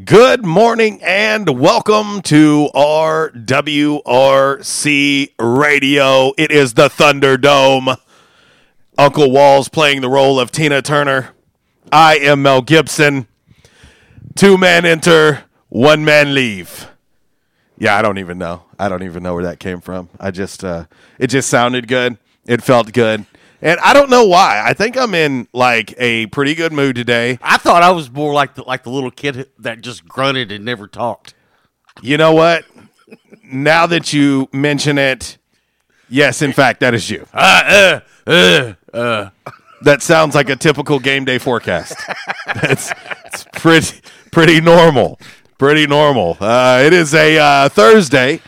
Good morning and welcome to RWRC Radio. It is the Thunderdome. Uncle Walls playing the role of Tina Turner. I am Mel Gibson. Two men enter, one man leave. Yeah, I don't even know. I don't even know where that came from. I just uh it just sounded good. It felt good. And I don't know why. I think I'm in like a pretty good mood today. I thought I was more like the, like the little kid that just grunted and never talked. You know what? Now that you mention it, yes, in fact, that is you. Uh, uh, uh. That sounds like a typical game day forecast. it's, it's pretty pretty normal. Pretty normal. Uh, it is a uh, Thursday.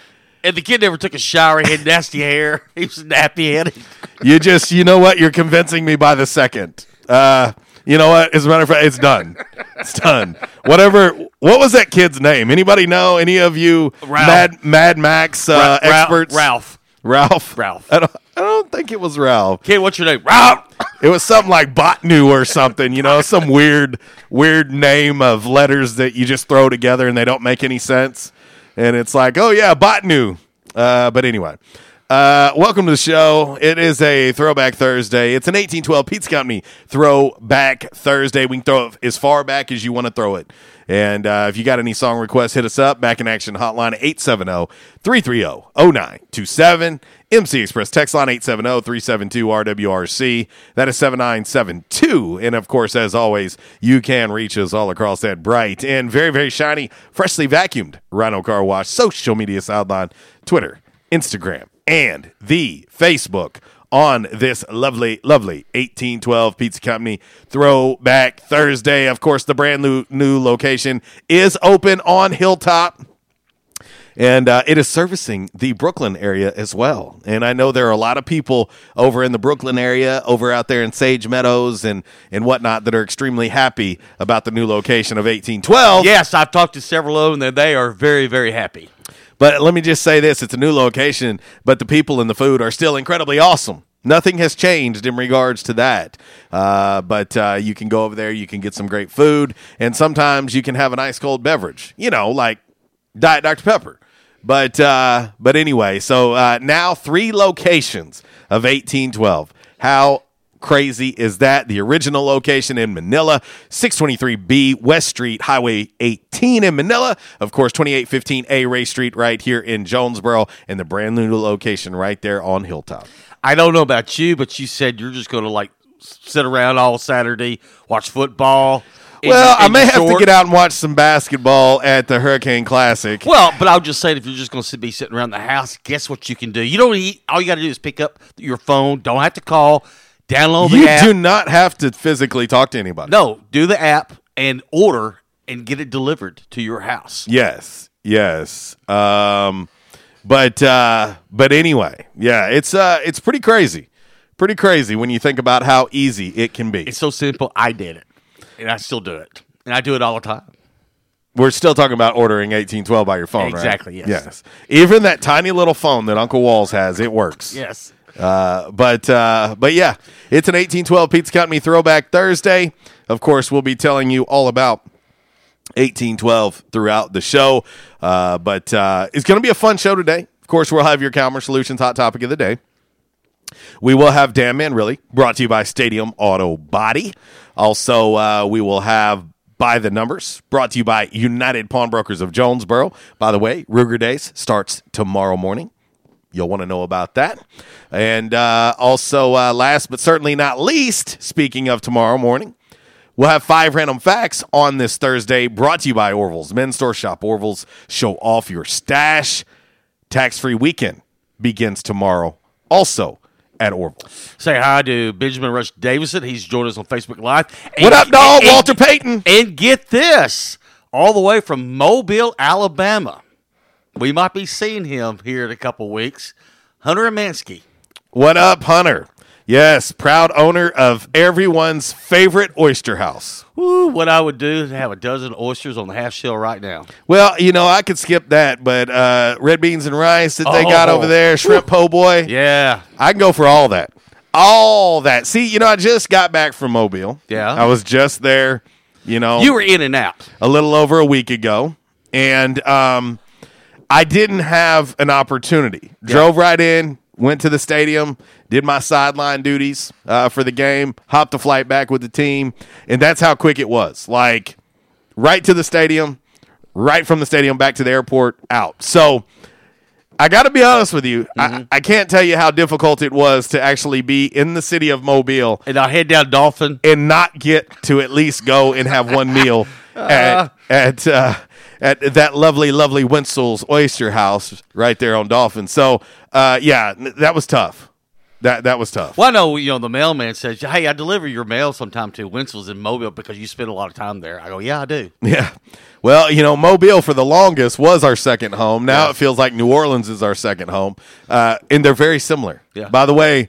And the kid never took a shower. He had nasty hair. He was nappy headed. You just, you know what? You're convincing me by the second. Uh, you know what? As a matter of fact, it's done. It's done. Whatever. What was that kid's name? Anybody know? Any of you Ralph. Mad Mad Max uh, Ra- experts? Ralph. Ralph. Ralph. I don't. I don't think it was Ralph. Kid, what's your name? Ralph. It was something like Botnu or something, you know, some weird, weird name of letters that you just throw together and they don't make any sense. And it's like, oh yeah, Botnu. Uh, but anyway, uh, welcome to the show. It is a Throwback Thursday. It's an 1812 Pizza Company Throwback Thursday. We can throw it as far back as you want to throw it. And uh, if you got any song requests, hit us up. Back in Action Hotline 870 330 0927. MC Express text line 870 372 RWRC. That is 7972. And of course, as always, you can reach us all across that bright and very, very shiny, freshly vacuumed Rhino Car Wash social media sideline Twitter, Instagram, and the Facebook on this lovely, lovely 1812 Pizza Company Throwback Thursday. Of course, the brand new, new location is open on Hilltop. And uh, it is servicing the Brooklyn area as well. And I know there are a lot of people over in the Brooklyn area, over out there in Sage Meadows and, and whatnot, that are extremely happy about the new location of 1812. Yes, I've talked to several of them, and they are very, very happy. But let me just say this it's a new location, but the people and the food are still incredibly awesome. Nothing has changed in regards to that. Uh, but uh, you can go over there, you can get some great food, and sometimes you can have an ice cold beverage, you know, like Diet Dr. Pepper. But uh, but anyway, so uh, now three locations of 1812. How crazy is that? The original location in Manila, 623B West Street, Highway 18 in Manila. Of course, 2815A Ray Street right here in Jonesboro, and the brand new location right there on Hilltop. I don't know about you, but you said you're just going to like sit around all Saturday, watch football. Well, I may have to get out and watch some basketball at the Hurricane Classic. Well, but I was just saying, if you're just going to be sitting around the house, guess what you can do? You don't need. All you got to do is pick up your phone. Don't have to call. Download the you app. do not have to physically talk to anybody. no, do the app and order and get it delivered to your house. Yes, yes. Um, but uh, but anyway, yeah, it's uh, it's pretty crazy, pretty crazy when you think about how easy it can be. It's so simple. I did it, and I still do it, and I do it all the time. We're still talking about ordering eighteen twelve by your phone, right? Exactly, yes. Yes. Even that tiny little phone that Uncle Walls has, it works. Yes. Uh, but uh, but yeah, it's an eighteen twelve Pizza Company Throwback Thursday. Of course, we'll be telling you all about 1812 throughout the show. Uh, but uh, it's going to be a fun show today. Of course, we'll have your Calmer Solutions hot topic of the day. We will have Damn Man Really, brought to you by Stadium Auto Body. Also, uh, we will have By the Numbers, brought to you by United Pawnbrokers of Jonesboro. By the way, Ruger Days starts tomorrow morning. You'll want to know about that. And uh, also, uh, last but certainly not least, speaking of tomorrow morning, We'll have five random facts on this Thursday, brought to you by Orville's Men's Store Shop. Orville's, show off your stash. Tax free weekend begins tomorrow, also at Orville's. Say hi to Benjamin Rush Davison. He's joined us on Facebook Live. What up, dog? and- Walter Payton. And get this, all the way from Mobile, Alabama. We might be seeing him here in a couple weeks. Hunter Amansky. What up, Hunter? Yes, proud owner of everyone's favorite oyster house. Woo, what I would do is have a dozen oysters on the half shell right now. Well, you know, I could skip that, but uh, red beans and rice that they got Oh. over there, shrimp po' boy. Yeah. I can go for all that. All that. See, you know, I just got back from Mobile. Yeah. I was just there, you know. You were in and out. a little over a week ago, and um, I didn't have an opportunity. Drove right in, went to the stadium, did my sideline duties uh, for the game, hopped the flight back with the team, and that's how quick it was. Like right to the stadium, right from the stadium back to the airport, out. So. I got to be honest with you. I, I can't tell you how difficult it was to actually be in the city of Mobile And I head down Dauphin. and not get to at least go and have one meal at at uh, at that lovely, lovely Wintzell's Oyster House right there on Dauphin. So, uh, yeah, that was tough. That that was tough. Well, I know, you know, the mailman says, hey, I deliver your mail sometime to Wintzell's in Mobile because you spend a lot of time there. I go, yeah, I do. Yeah. Well, you know, Mobile for the longest was our second home. Now it feels like New Orleans is our second home, uh, and they're very similar. Yeah. By the way,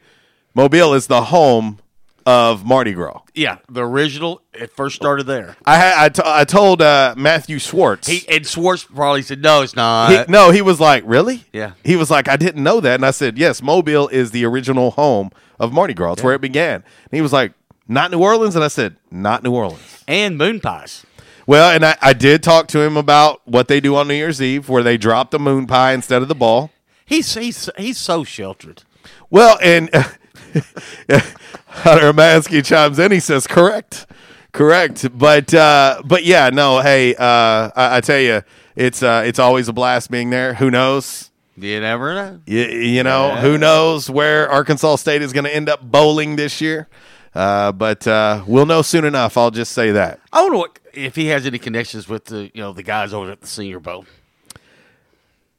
Mobile is the home of Mardi Gras. Yeah, the original, it first started there. I had I, t- I told uh, Matthew Schwartz. He And Schwartz probably said, no, it's not. He, no, he was like, "Really?" Yeah. He was like, "I didn't know that," and I said, "Yes, Mobile is the original home of Mardi Gras. It's where it began." And he was like, "Not New Orleans," and I said, "Not New Orleans." and moon pies. Well, and I, I did talk to him about what they do on New Year's Eve, where they drop the moon pie instead of the ball. He's, he's, he's so sheltered. Well, and Hunter Mansky chimes in. He says, "Correct, correct." But uh, but yeah, no. Hey, uh, I, I tell you, it's uh, it's always a blast being there. Who knows? You never know. You, you know, who knows where Arkansas State is going to end up bowling this year? Uh, but uh, we'll know soon enough. I'll just say that. I wonder what, if he has any connections with the, you know, the guys over at the Senior Bowl.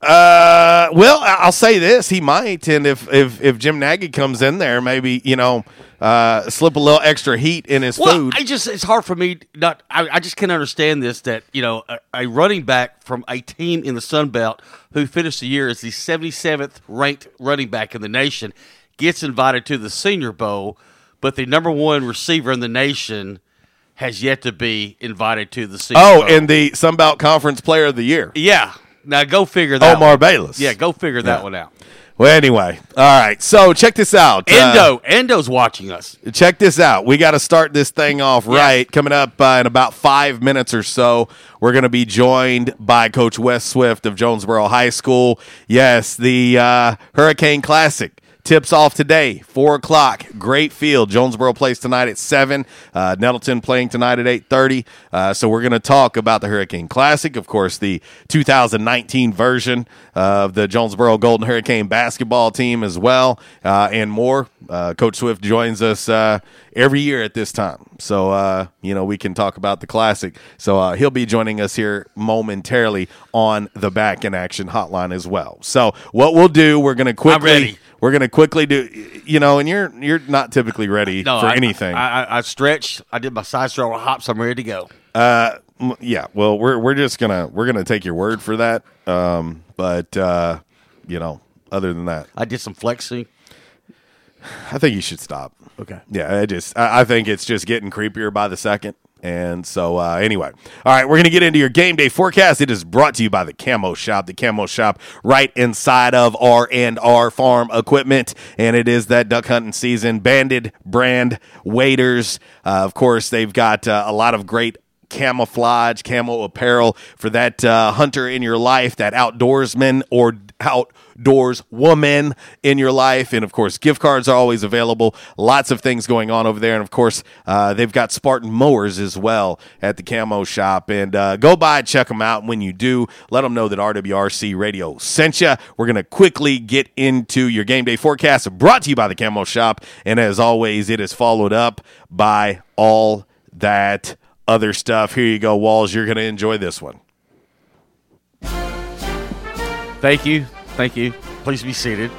Uh, well, I'll say this: he might, and if if if Jim Nagy comes in there, maybe you know, uh, slip a little extra heat in his Well, food. I just it's hard for me not. I, I just can't understand this that you know a, a running back from a team in the Sun Belt who finished the year as the 77th ranked running back in the nation gets invited to the Senior Bowl, but the number one receiver in the nation has yet to be invited to the Senior oh, Bowl. and the Sun Sunbelt Conference Player of the Year, yeah, now go figure that. Omar one. Bayless. Yeah, go figure that Yeah. one out. Well, anyway, all right. So check this out. Uh, Endo, Endo's watching us. check this out. We got to start this thing off right. Coming up uh, in about five minutes or so, we're going to be joined by Coach Wes Swift of Jonesboro High School. Yes, the uh, Hurricane Classic Tips off today, 4 o'clock. Great field. Jonesboro plays tonight at 7. Uh, Nettleton playing tonight at 8.30. Uh, so we're going to talk about the Hurricane Classic, of course, the 2019 version of the Jonesboro Golden Hurricane basketball team as well, uh, and more. Uh, Coach Swift joins us uh, every year at this time. So, uh, you know, we can talk about the Classic. So uh, he'll be joining us here momentarily on the Back in Action hotline as well. So what we'll do, we're going to quickly... We're gonna quickly do, you know, and you're you're not typically ready No, for I, anything. I, I, I stretched. I did my side stroll hops. I'm ready to go. Uh, yeah. Well, we're we're just gonna we're gonna take your word for that. Um, but uh, you know, other than that, I did some flexing. I think you should stop. Okay. Yeah, I just I, I think it's just getting creepier by the second. And so, uh, anyway, all right, we're going to get into your game day forecast. It is brought to you by the Camo Shop, the Camo Shop right inside of R and R Farm Equipment, and it is that duck hunting season. Banded brand waders, uh, of course, they've got uh, a lot of great camouflage, camo apparel for that uh, hunter in your life, that outdoorsman or outdoors woman in your life. And of course, gift cards are always available. Lots of things going on over there. And of course, uh, they've got Spartan mowers as well at the camo shop. And uh, go by, check them out. When you do, let them know that RWRC Radio sent you. We're going to quickly get into your game day forecast brought to you by the camo shop. And as always, it is followed up by all that other stuff. Here you go, Walls. You're going to enjoy this one. Thank you. Thank you. Please be seated.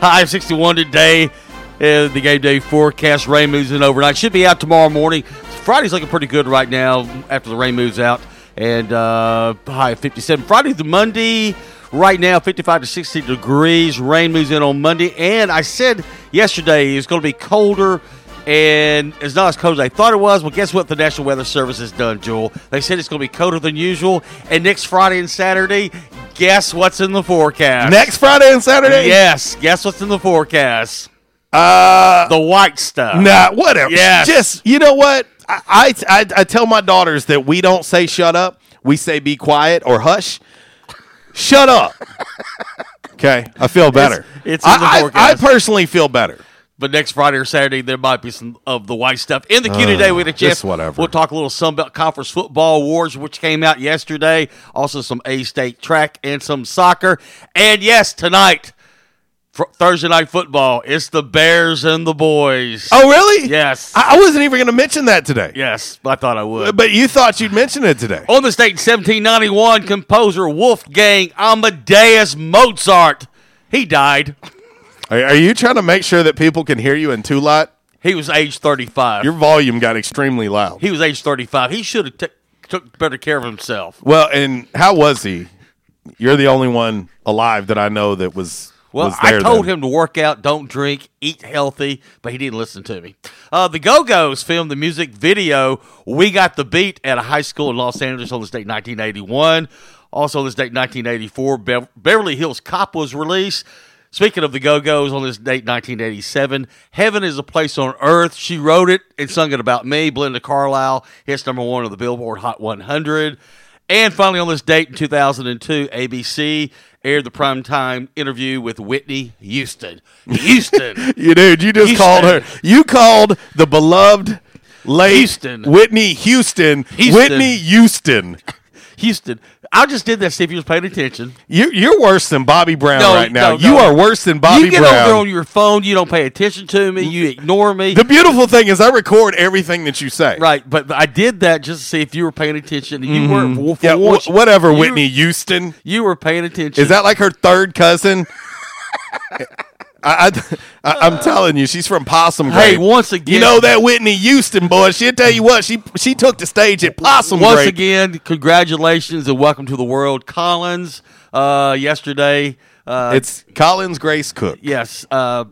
High of 61 today. Uh, the game day forecast rain moves in overnight. Should be out tomorrow morning. Friday's looking pretty good right now after the rain moves out. And uh, high of 57. Friday to Monday, right now, 55 to 60 degrees. Rain moves in on Monday. And I said yesterday it's going to be colder and it's not as cold as I thought it was. Well, guess what the National Weather Service has done, Joel? They said it's going to be colder than usual. And next Friday and Saturday, guess what's in the forecast? Next Friday and Saturday? Yes. Guess what's in the forecast? Uh, the white stuff. Nah, whatever. Yes. Just, you know what? I, I, I, tell my daughters that we don't say shut up. We say be quiet or hush. Shut up. Okay. I feel better. It's- it's in the I, I, I personally feel better. But next Friday or Saturday, there might be some of the white stuff. In the queue today, we had a uh, chance. just whatever. We'll talk a little Sunbelt Conference football awards, which came out yesterday. Also, some A State track and some soccer. And yes, tonight, fr- Thursday night football, it's the Bears and the boys. Oh, really? Yes. I, wasn't even going to mention that today. yes, I thought I would. But you thought you'd mention it today. On the in 1791, composer Wolfgang Amadeus Mozart. He died. Are, are you trying to make sure that people can hear you in two lot? He was age 35. Your volume got extremely loud. he was age 35. He should have t- took better care of himself. Well, and how was he? You're the only one alive that I know that was Well, was. I told then. him to work out, don't drink, eat healthy, but he didn't listen to me. Uh, the Go Go's filmed the music video "We Got the Beat" at a high school in Los Angeles on this date, 1981. Also, on this date, 1984, Bev- Beverly Hills Cop was released. Speaking of the Go Go's, on this date, 1987, Heaven is a Place on Earth. She wrote it and sung it about me. Belinda Carlisle hits number one on the Billboard Hot 100. And finally, on this date in 2002, ABC aired the primetime interview with Whitney Houston. Houston. You dude, you just Houston. called her. You called the beloved late Houston. Whitney Houston, Houston. Whitney Houston. Houston. I just did that to see if you was paying attention. You're, you're worse than Bobby Brown No, right now. no, You are worse than Bobby Brown. you get Brown. over there on your phone, you don't pay attention to me, you ignore me. the beautiful thing is, I record everything that you say. right, but I did that just to see if you were paying attention. And you weren't. Mm-hmm. Yeah, once, whatever, you- Whitney Houston. You were paying attention. Is that like her third cousin? I, I, am telling you, she's from Possum Hey, once again- you know that Whitney Houston boy. She'll tell you what she she took the stage at Possum Once again, congratulations and welcome to the world, Collins. Uh, yesterday, uh, It's Collins Grace Cook. yes, uh,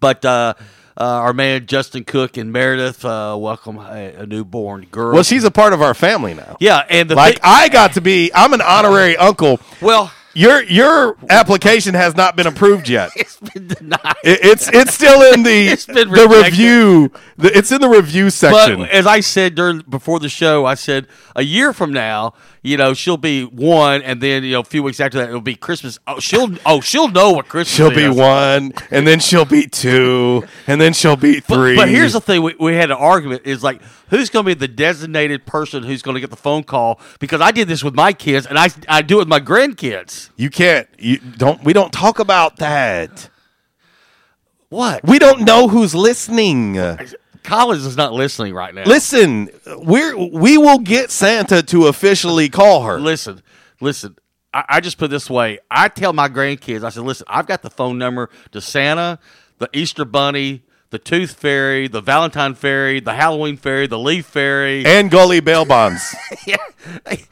but uh, uh, our man Justin Cook and Meredith uh, welcome a, a newborn girl. Well, she's a part of our family now. yeah, and the Like thing- I got to be, I'm an honorary uncle. well, your your application has not been approved yet. It's been denied. It, it's it's still in the the review. The, it's in the review section. But as I said during before the show, I said a year from now, you know, she'll be one, and then you know, a few weeks after that, it'll be Christmas. Oh, she'll oh, she'll know what Christmas. Is. She'll be one, and then she'll be two, and then she'll be But, three. but here's the thing: we, we had an argument. Is like who's going to be the designated person who's going to get the phone call? Because I did this with my kids, and I I do it with my grandkids. You can't. You don't. We don't talk about that. What? We don't know who's listening. Collins is not listening right now. Listen, we're we will get Santa to officially call her. Listen, listen. I, I just put it this way. I tell my grandkids, I said, listen, I've got the phone number to Santa, the Easter Bunny, the Tooth Fairy, the Valentine Fairy, the Halloween Fairy, the Leaf Fairy. And Gully bail bonds. yeah,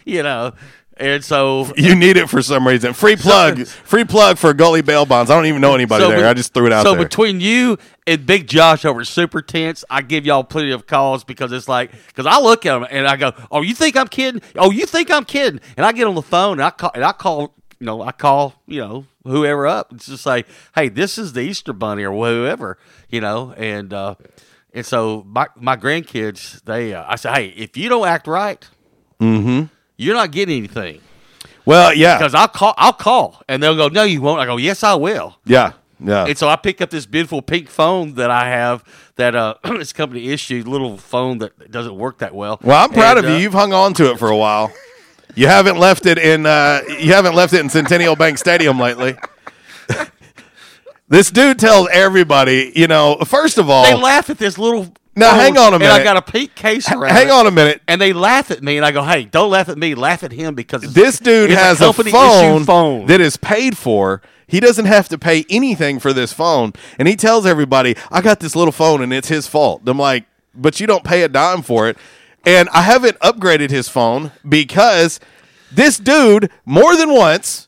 you know. And so You need it for some reason. Free plug. Free plug for Gully bail bonds. I don't even know anybody So there. be- I just threw it out so there. between you and Big Josh over Super Tense, I give y'all plenty of calls because it's like because I look at them and I go, "Oh, you think I'm kidding? Oh, you think I'm kidding?" And I get on the phone and I call and I call you know I call you know whoever up. It's just like, "Hey, this is the Easter Bunny or whoever," you know, and uh, and so my my grandkids they uh, I say, "Hey, if you don't act right, mm-hmm. You're not getting anything." Well, yeah. Because I'll call, I'll call, and they'll go, "No, you won't." I go, "Yes, I will." Yeah. Yeah. And so I pick up this beautiful pink phone that I have that uh this company issued little phone that doesn't work that well. Well, I'm proud And, of you. uh, You've hung on to it for a while. You haven't left it in. Uh, you haven't left it in Centennial Bank Stadium lately. this dude tells everybody. You know, first of all, They laugh at this little. Now, hang on a minute. And I got a pink case around. hang it, on a minute. And they laugh at me, and I go, "Hey, don't laugh at me. Laugh at him because it's, This dude has a, company phone, phone. that is paid for. He doesn't have to pay anything for this phone, and he tells everybody, "I got this little phone, and it's his fault." I'm like, "But you don't pay a dime for it." And I haven't upgraded his phone because this dude more than once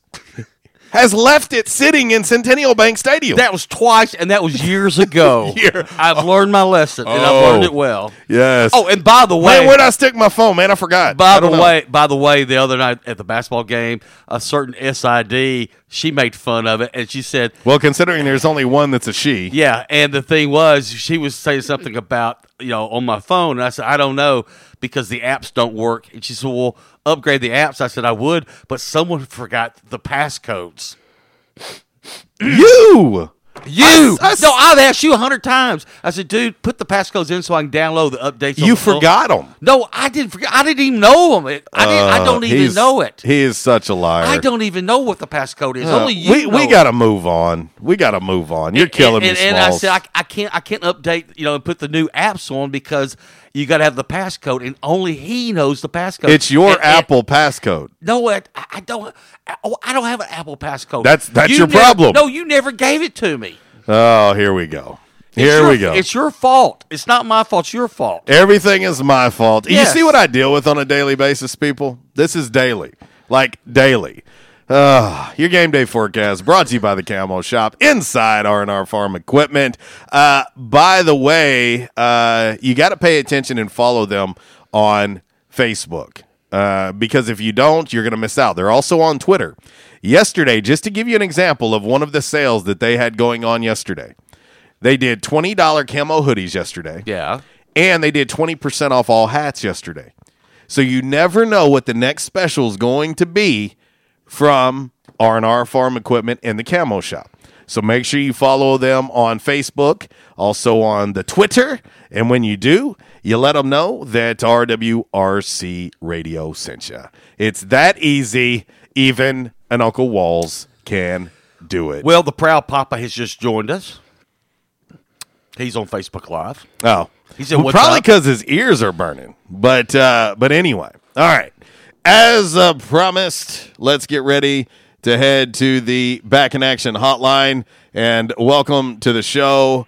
has left it sitting in Centennial Bank Stadium. That was twice, and that was years ago. Year- I've learned my lesson, and I've Oh. learned it oh. well. yes. Oh, and by the way, man, where'd I stick my phone, man? I forgot. By I the way, by the way, the other night at the basketball game, a certain SID she made fun of it, and she said, well, considering there's only one that's a she, "Yeah." And the thing was, she was saying something about you know on my phone, and I said, "I don't know because the apps don't work." And she said, "Well, upgrade the apps." I said, "I would, but someone forgot the passcodes." you. You I s- no, I've asked you a hundred times. I said, "Dude, put the passcodes in so I can download the updates." on You the phone." forgot them. No, I didn't forget. I didn't even know them. I didn't. I don't even know it. He is such a liar. I don't even know what the passcode is. Uh, Only you we we got to move on. We got to move on. You're killing and, me, and, and I said I, I can't I can't update you know and put the new apps on because you got to have the passcode and only he knows the passcode. it's your And- and- Apple passcode. no, I I don't. Oh, I don't have an Apple passcode. That's- that's You your never- problem. No, you never gave it to me. Oh, here we go. It's Here your- we go. It's your fault. It's not my fault. It's your fault. Everything is my fault. Yes. You see what I deal with on a daily basis, people? This is daily. Like daily. Uh, your game day forecast brought to you by the Camo Shop inside R&R Farm Equipment. Uh, by the way, uh, you got to pay attention and follow them on Facebook uh, because if you don't, you're going to miss out. They're also on Twitter. Yesterday, just to give you an example of one of the sales that they had going on yesterday, they did $20 camo hoodies yesterday Yeah. and they did 20% off all hats yesterday. So you never know what the next special is going to be from R&R Farm Equipment and the Camo Shop. So make sure you follow them on Facebook, also on the Twitter, and when you do, you let them know that RWRC Radio sent you. It's that easy. Even an Uncle Walls can do it. Well, the proud papa has just joined us. He's on Facebook Live. Oh, He said, Well, probably because his ears are burning. But uh, but anyway, all right. As uh, promised, let's get ready to head to the back in action hotline and welcome to the show.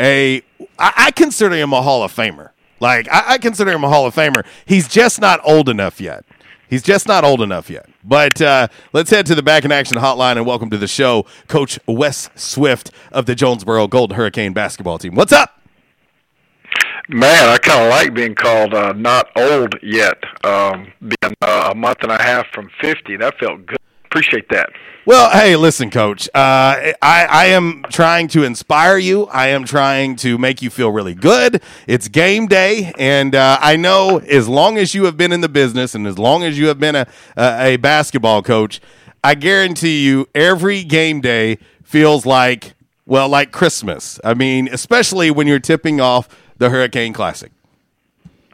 A I, I consider him a Hall of Famer. Like I, I consider him a Hall of Famer. He's just not old enough yet. He's just not old enough yet. But uh, let's head to the back in action hotline and welcome to the show, Coach Wes Swift of the Jonesboro Golden Hurricane basketball team. What's up? Man, I kind of like being called uh, not old yet. Um, being uh, a month and a half from 50, that felt good. Appreciate that. Well, hey, listen, Coach. Uh, I, I am trying to inspire you. I am trying to make you feel really good. It's game day, and uh, I know as long as you have been in the business and as long as you have been a, a, a basketball coach, I guarantee you every game day feels like, well, like Christmas. I mean, especially when you're tipping off the Hurricane Classic.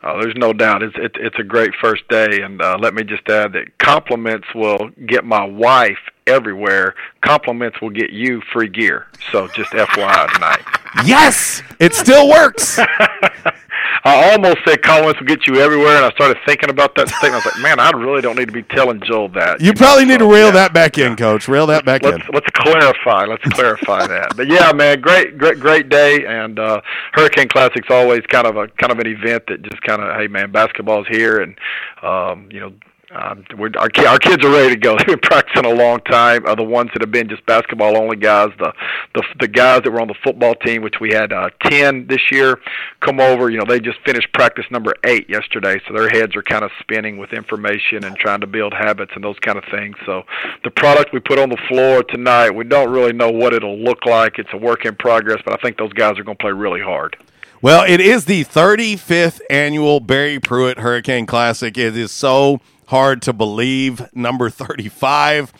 Oh, there's no doubt. It's it, it's a great first day, and uh, let me just add that compliments will get my wife everywhere. Compliments will get you free gear. So just FYI tonight. Yes, it still works. I almost said compliments will get you everywhere, and I started thinking about that statement. I was like, man, I really don't need to be telling Joel that. You, probably need to reel that back in, Coach. Rail that back let's, in. Let's clarify. Let's clarify that. But yeah, man, great, great, great day, and uh, Hurricane Classic's always kind of a kind of an event that just kind of, hey, man, basketball's here, and um, you know um, we're, our, our kids are ready to go. They've been practicing a long time. Uh, the ones that have been just basketball only guys, the the the guys that were on the football team, which we had uh, ten this year, come over. You know, they just finished practice number eight yesterday, so their heads are kind of spinning with information and trying to build habits and those kind of things. So the product we put on the floor tonight, we don't really know what it'll look like. It's a work in progress, but I think those guys are going to play really hard. Well, it is the 35th annual Barry Pruitt Hurricane Classic. It is so hard to believe, number 35.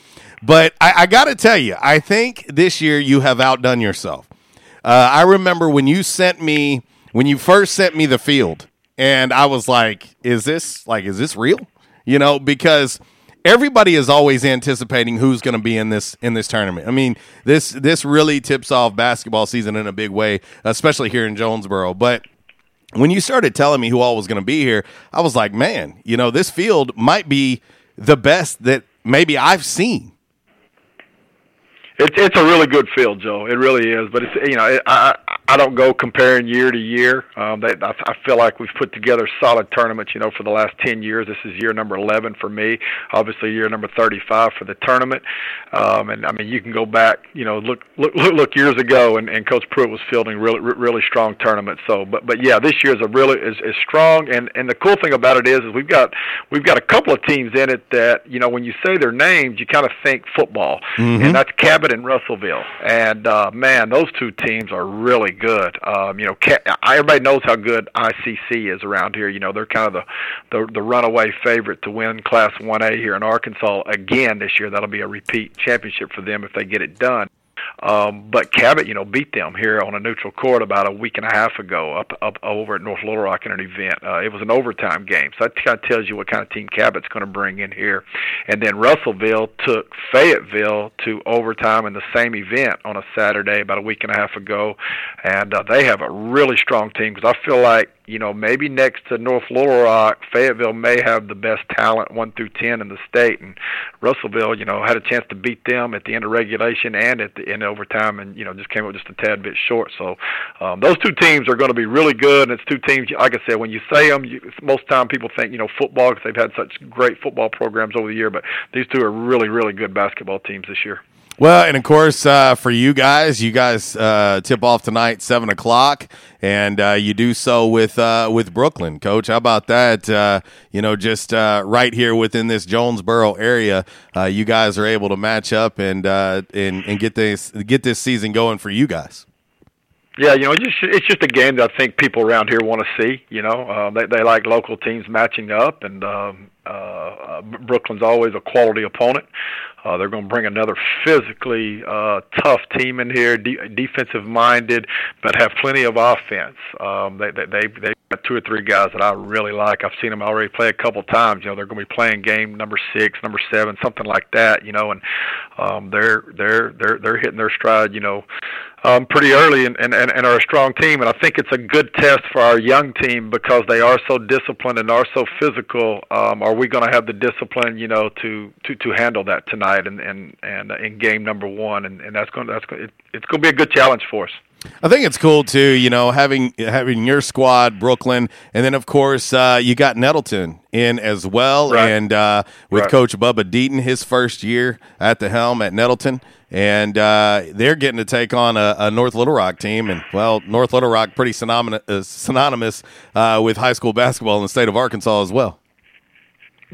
But I, I got to tell you, I think this year you have outdone yourself. Uh, I remember when you sent me, when you first sent me the field, and I was like, is this, like, is this real? You know, because everybody is always anticipating who's going to be in this in this tournament. I mean, this this really tips off basketball season in a big way, especially here in Jonesboro. But when you started telling me who all was going to be here, I was like, man, you know, this field might be the best that maybe I've seen. It's it's a really good field, Joe. It really is. But it's you know it, I I don't go comparing year to year. Um, they, I, I feel like we've put together solid tournaments. You know, for the last ten years, this is year number eleven for me. Obviously, year number thirty-five for the tournament. Um, and I mean, you can go back. You know, look look look, look years ago, and, and Coach Pruitt was fielding really really strong tournaments. So, but but yeah, this year is a really is, is strong. And and the cool thing about it is, is we've got we've got a couple of teams in it that you know when you say their names, you kind of think football, Mm-hmm. and that's Cabot and Russellville. And uh, man, those two teams are really good. Um, you know, everybody knows how good ICC is around here. You know, they're kind of the, the the runaway favorite to win Class 1A here in Arkansas again this year. That'll be a repeat championship for them if they get it done. Um, but Cabot, you know, beat them here on a neutral court about a week and a half ago up up over at North Little Rock in an event. Uh, it was an overtime game, so that kind of tells you what kind of team Cabot's going to bring in here. And then Russellville took Fayetteville to overtime in the same event on a Saturday about a week and a half ago, and uh, they have a really strong team because I feel like you know, maybe next to North Little Rock, Fayetteville may have the best talent one through ten in the state, and Russellville, you know, had a chance to beat them at the end of regulation and at the end of overtime, and you know, just came up just a tad bit short. So um, those two teams are going to be really good, and it's two teams. Like I said, when you say them, you, most time people think you know football because they've had such great football programs over the year, but these two are really, really good basketball teams this year. Well, and of course, uh, for you guys, you guys uh, tip off tonight seven o'clock, and uh, you do so with uh, with Brooklyn, Coach. How about that? Uh, you know, just uh, right here within this Jonesboro area, you guys are able to match up and and and get this get this season going for you guys. Yeah, you know, it's just it's just a game that I think people around here want to see. You know, uh, they they like local teams matching up, and um, uh, uh, Brooklyn's always a quality opponent. Uh, they're going to bring another physically uh, tough team in here, de- defensive minded, but have plenty of offense. Um, they they they they've got two or three guys that I really like. I've seen them already play a couple times. You know, they're going to be playing game number six, number seven, something like that. You know, and um, they're they're they're they're hitting their stride. You know um, pretty early and, and, and are a strong team. And I think it's a good test for our young team because they are so disciplined and are so physical. Um, are we going to have the discipline, you know, to, to, to handle that tonight and and, and in game number one? And, and that's going to, that's going it, it's going to be a good challenge for us. I think it's cool too, you know, having having your squad, Brooklyn, and then of course uh, you got Nettleton in as well, Right. and uh, with Right. Coach Bubba Deaton, his first year at the helm at Nettleton, and uh, they're getting to take on a, a North Little Rock team, and well, North Little Rock pretty synonymous, uh, synonymous uh, with high school basketball in the state of Arkansas as well.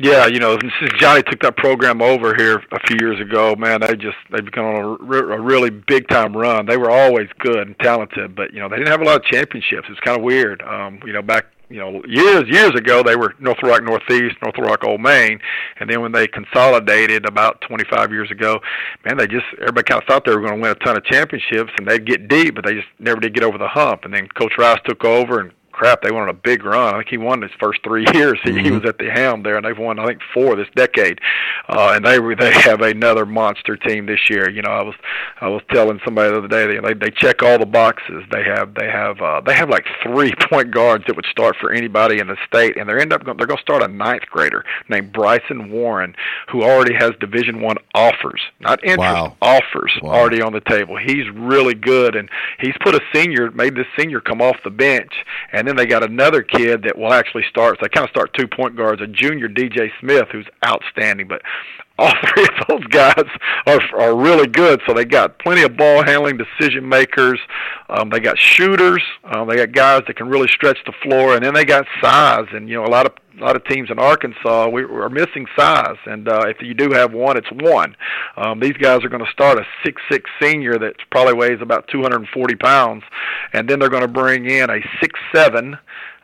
Yeah, you know, since Johnny took that program over here a few years ago, man, they just they've become on a, re- a really big time run. They were always good and talented, but you know they didn't have a lot of championships. It's kind of weird. Um, you know, back you know years years ago they were North Rock Northeast, North Rock Old Main, and then when they consolidated about 25 years ago, man, they just everybody kind of thought they were going to win a ton of championships and they'd get deep, but they just never did get over the hump. And then Coach Rice took over and crap, they went on a big run. I think he won his first three years. He, Mm-hmm. he was at the helm there, and they've won I think four this decade. Uh, and they they have another monster team this year. You know, I was I was telling somebody the other day they they, they check all the boxes. They have they have uh, they have like three point guards that would start for anybody in the state, and they end up they're going to start a ninth grader named Bryson Warren, who already has Division One offers, not interest Wow. offers Wow. already on the table. He's really good, and he's put a senior, made this senior come off the bench, and then they got another kid that will actually start. So they kind of start two point guards, a junior DJ Smith who's outstanding, but. All three of those guys are are really good. So they got plenty of ball handling decision makers. Um, they got shooters. Um, they got guys that can really stretch the floor, and then they got size. And you know, a lot of a lot of teams in Arkansas we are missing size, and uh, if you do have one, it's one. Um, these guys are going to start a six six senior that probably weighs about 240 pounds, and then they're going to bring in a six seven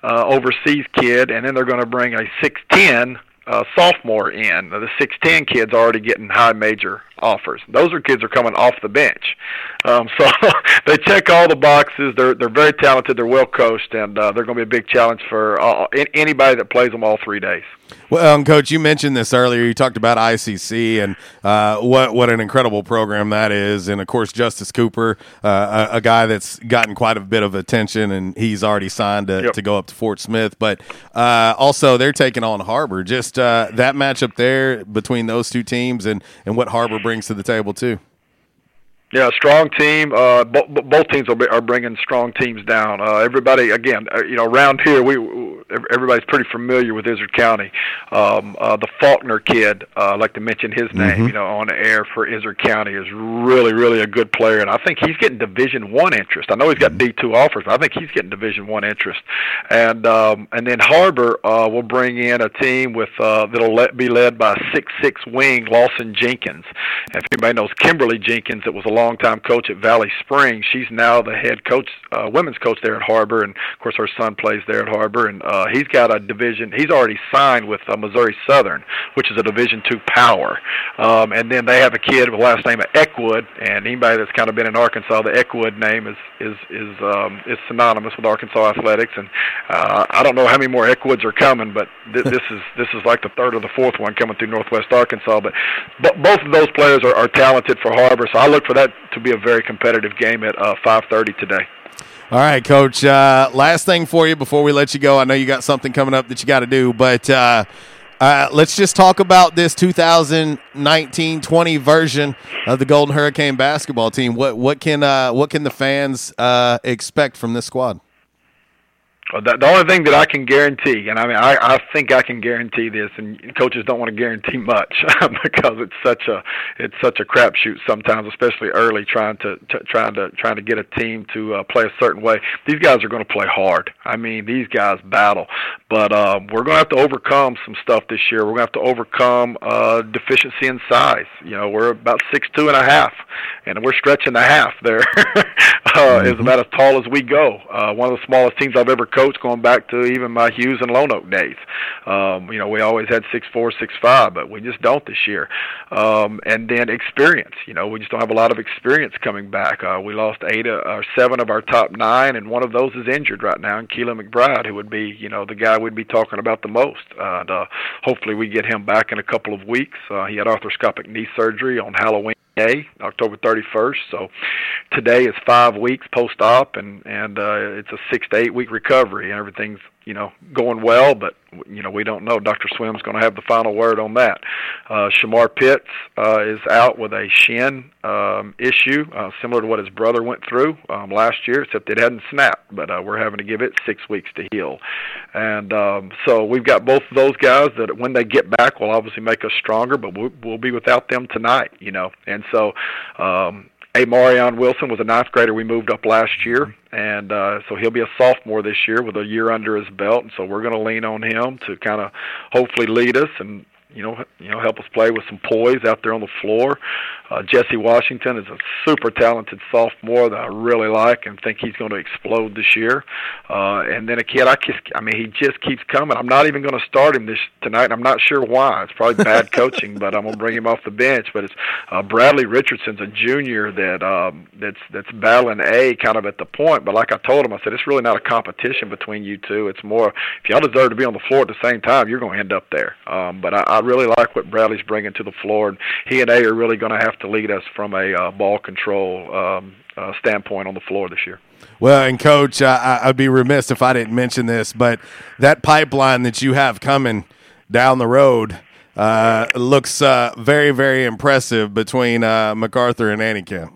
uh, overseas kid, and then they're going to bring a six ten uh, sophomore in. The 6'10 kids are already getting high major offers. Those are kids are coming off the bench. Um, so they check all the boxes. They're they're very talented. They're well coached, and uh, they're going to be a big challenge for uh, an- anybody that plays them all three days. Well, um, Coach, you mentioned this earlier. You talked about ICC and uh, what what an incredible program that is, and of course Justice Cooper, uh, a, a guy that's gotten quite a bit of attention, and he's already signed to, Yep. to go up to Fort Smith. But uh, also, they're taking on Har-Ber. Just uh, that matchup there between those two teams, and and what Har-Ber brings to the table too. Yeah, strong team. Uh, bo- bo- both teams are, are bringing strong teams down. Uh, everybody, again, uh, you know, around here, we everybody's pretty familiar with Izard County. Um, uh, the Faulkner kid, uh, I like to mention his name, Mhm. you know, on the air for Izard County, is really, really a good player, and I think he's getting Division One interest. I know he's got D two offers, but I think he's getting Division One interest. And um, and then Har-Ber uh, will bring in a team with uh, that'll let, be led by six six wing Lawson Jenkins. If anybody knows Kimberly Jenkins, that was a longtime coach at Valley Springs, she's now the head coach, uh, women's coach there at Har-Ber, and of course her son plays there at Har-Ber, and uh, he's got a division. He's already signed with uh, Missouri Southern, which is a Division two power. Um, and then they have a kid with the last name of Eckwood, and anybody that's kind of been in Arkansas, the Eckwood name is is is um, is synonymous with Arkansas athletics. And uh, I don't know how many more Eckwoods are coming, but th- this is this is like the third or the fourth one coming through Northwest Arkansas. But but both of those players are, are talented for Har-Ber, so I look for that to be a very competitive game at uh, 5:30 today. All right, Coach. Uh, last thing for you before we let you go. I know you got something coming up that you got to do, but uh, uh, let's just talk about this 2019-20 version of the Golden Hurricane basketball team. What what can uh, what can the fans uh, expect from this squad? The, the only thing that I can guarantee, and I mean, I, I think I can guarantee this, and coaches don't want to guarantee much because it's such a it's such a crapshoot sometimes, especially early, trying to, to trying to trying to get a team to uh, play a certain way. These guys are going to play hard. I mean, these guys battle, but uh, we're going to have to overcome some stuff this year. We're going to have to overcome uh, deficiency in size. You know, we're about six two and a half, and we're stretching the half there. uh, is about as tall as we go. Uh, one of the smallest teams I've ever coached, going back to even my Hughes and Lone Oak days. Um, you know, we always had six four, six five, but we just don't this year. Um, and then experience. You know, we just don't have a lot of experience coming back. Uh, we lost eight uh, or seven of our top nine, and one of those is injured right now, and Keelan McBride, who would be, you know, the guy we'd be talking about the most. Uh, and, uh, hopefully, we get him back in a couple of weeks. Uh, he had arthroscopic knee surgery on Halloween day, October 31st. So today is five weeks post-op, and and uh, it's a six to eight week recovery. And everything's you know going well, but you know we don't know. Dr. Swim's going to have the final word on that. Uh, Shamar Pitts uh, is out with a shin um, issue, uh, similar to what his brother went through um, last year, except it hadn't snapped. But uh, we're having to give it six weeks to heal. And um, so we've got both of those guys that when they get back will obviously make us stronger, but we'll, we'll be without them tonight. You know, and so. Um, Amarion Wilson was a ninth grader we moved up last year, and uh, so he'll be a sophomore this year with a year under his belt. And so we're going to lean on him to kind of hopefully lead us and you know, you know, help us play with some poise out there on the floor. Uh, Jesse Washington is a super talented sophomore that I really like and think he's going to explode this year. Uh, and then a kid, I just, I mean, he just keeps coming. I'm not even going to start him this tonight. I'm not sure why. It's probably bad coaching, but I'm going to bring him off the bench. But it's uh, Bradley Richardson's a junior that um, that's that's battling A kind of at the point. But like I told him, I said it's really not a competition between you two. It's more if y'all deserve to be on the floor at the same time, you're going to end up there. Um, but I, I really like what Bradley's bringing to the floor, and he and A are really going to have to lead us from a uh, ball control um, uh, standpoint on the floor this year. Well, and coach, uh, I'd be remiss if I didn't mention this, but that pipeline that you have coming down the road uh, looks uh, very, very impressive between uh, MacArthur and Camp.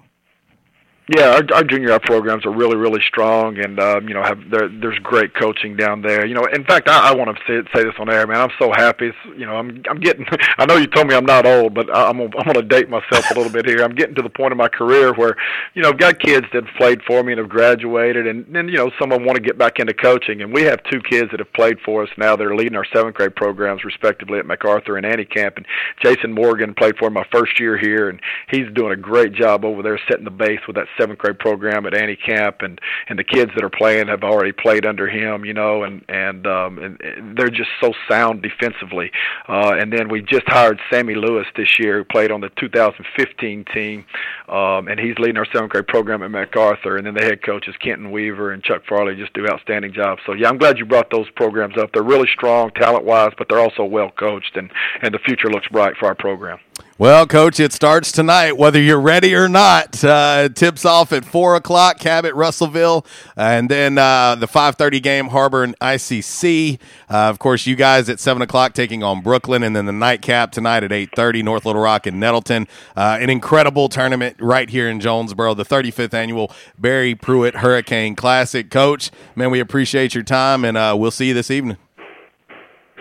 Yeah, our, our junior high programs are really, really strong, and um, you know, have there, there's great coaching down there. You know, in fact, I, I want to say, say this on air, man. I'm so happy. It's, you know, I'm I'm getting. I know you told me I'm not old, but I'm gonna, I'm going to date myself a little bit here. I'm getting to the point in my career where, you know, I've got kids that have played for me and have graduated, and then you know, some of them want to get back into coaching, and we have two kids that have played for us now. They're leading our seventh grade programs respectively at MacArthur and Camp, and Jason Morgan played for my first year here, and he's doing a great job over there setting the base with that seventh grade program at Annie Camp, and and the kids that are playing have already played under him, you know, and and um, and, they're just so sound defensively. Uh, and then we just hired Sammy Lewis this year, who played on the 2015 team, um, and he's leading our seventh grade program at MacArthur. And then the head coaches Kenton Weaver and Chuck Farley just do outstanding jobs. So yeah, I'm glad you brought those programs up. They're really strong talent wise, but they're also well coached, and and the future looks bright for our program. Well, Coach, it starts tonight, whether you're ready or not. Uh, tips off at four o'clock, Cabot, Russellville, and then uh, the five thirty game, Har-Ber and ICC. Uh, of course, you guys at seven o'clock taking on Brooklyn, and then the nightcap tonight at eight thirty, North Little Rock and Nettleton. Uh, an incredible tournament right here in Jonesboro, the thirty fifth annual Barry Pruitt Hurricane Classic. Coach, man, we appreciate your time, and uh, we'll see you this evening.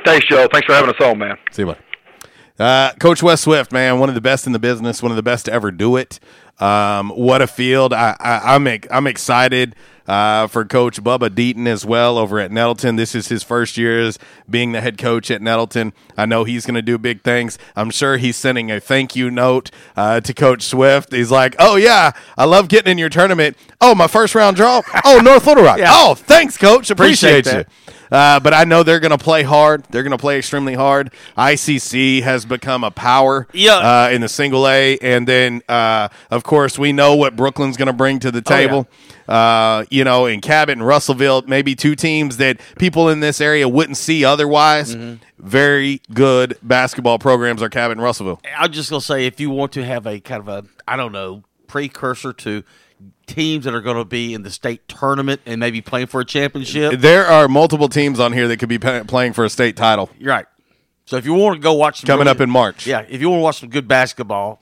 Thanks, Joe. Thanks for having us on, man. See you, bud. Uh, Coach Wes Swift, man, one of the best in the business, one of the best to ever do it. Um, what a field! I, I, I'm I'm excited uh, for Coach Bubba Deaton as well over at Nettleton. This is his first year as being the head coach at Nettleton. I know he's going to do big things. I'm sure he's sending a thank you note uh, to Coach Swift. He's like, "Oh yeah, I love getting in your tournament. Oh, my first round draw. Oh, North Little Rock. yeah. Oh, thanks, Coach. Appreciate, Appreciate you." Uh, but I know they're going to play hard. They're going to play extremely hard. ICC has become a power yeah. uh, in the single A. And then, uh, of course, we know what Brooklyn's going to bring to the table. Oh, yeah. Uh, you know, in Cabot and Russellville, maybe two teams that people in this area wouldn't see otherwise. Mm-hmm. Very good basketball programs are Cabot and Russellville. I'm just going to say if you want to have a kind of a, I don't know, precursor to teams that are going to be in the state tournament and maybe playing for a championship. There are multiple teams on here that could be playing for a state title. You're right. So if you want to go watch coming really, up in March, yeah, if you want to watch some good basketball,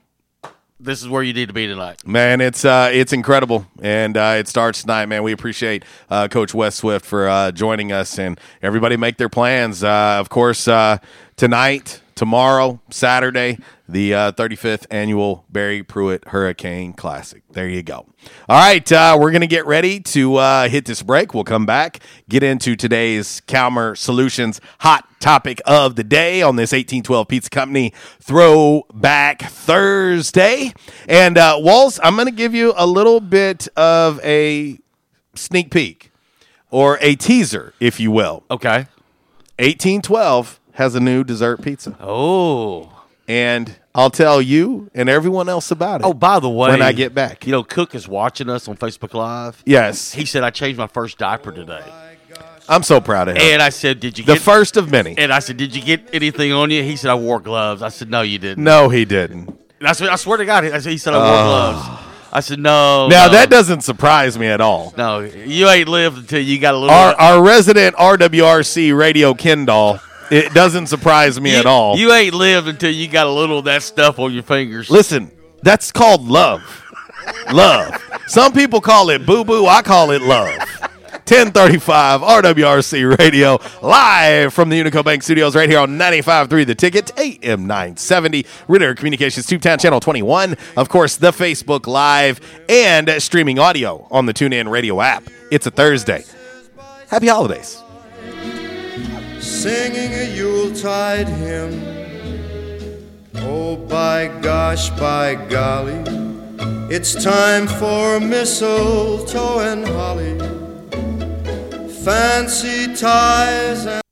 this is where you need to be tonight. Man, it's uh, it's incredible, and uh, it starts tonight. Man, we appreciate uh, Coach Wes Swift for uh, joining us, and everybody make their plans. Uh, of course, uh, tonight tomorrow, Saturday, the uh, 35th annual Barry Pruitt Hurricane Classic. There you go. All right, uh, we're going to get ready to uh, hit this break. We'll come back, get into today's Calmer Solutions hot topic of the day on this 1812 Pizza Company Throwback Thursday. And uh, Walls, I'm going to give you a little bit of a sneak peek or a teaser, if you will. Okay. 1812 has a new dessert pizza. Oh. And I'll tell you and everyone else about it. Oh, by the way, when I get back. You know, Cook is watching us on Facebook Live. Yes. He said, I changed my first diaper today. I'm so proud of him. And I said, "Did you get the get, first of many?" And I said, "Did you get anything on you?" He said, "I wore gloves." I said, "No, you didn't." No, he didn't. I, said, I swear to God, I said, he said I wore uh, gloves. I said, "No." Now no. that doesn't surprise me at all. No, you ain't lived until you got a little. Our, our resident RWRC radio Kendall it doesn't surprise me you, at all. You ain't lived until you got a little of that stuff on your fingers. Listen, that's called love. love. Some people call it boo boo. I call it love. 1035 RWRC Radio, live from the Unico Bank Studios right here on 95.3 The Ticket, AM 970, Ritter Communications Tubetown Channel 21, of course, the Facebook Live, and streaming audio on the TuneIn Radio app. It's a Thursday. Happy holidays. Singing a Yuletide hymn. Oh, by gosh, by golly, it's time for mistletoe and holly fancy ties and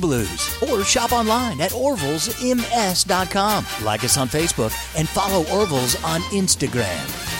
Blues. Or shop online at orvillesms.com. Like us on Facebook and follow Orville's on Instagram.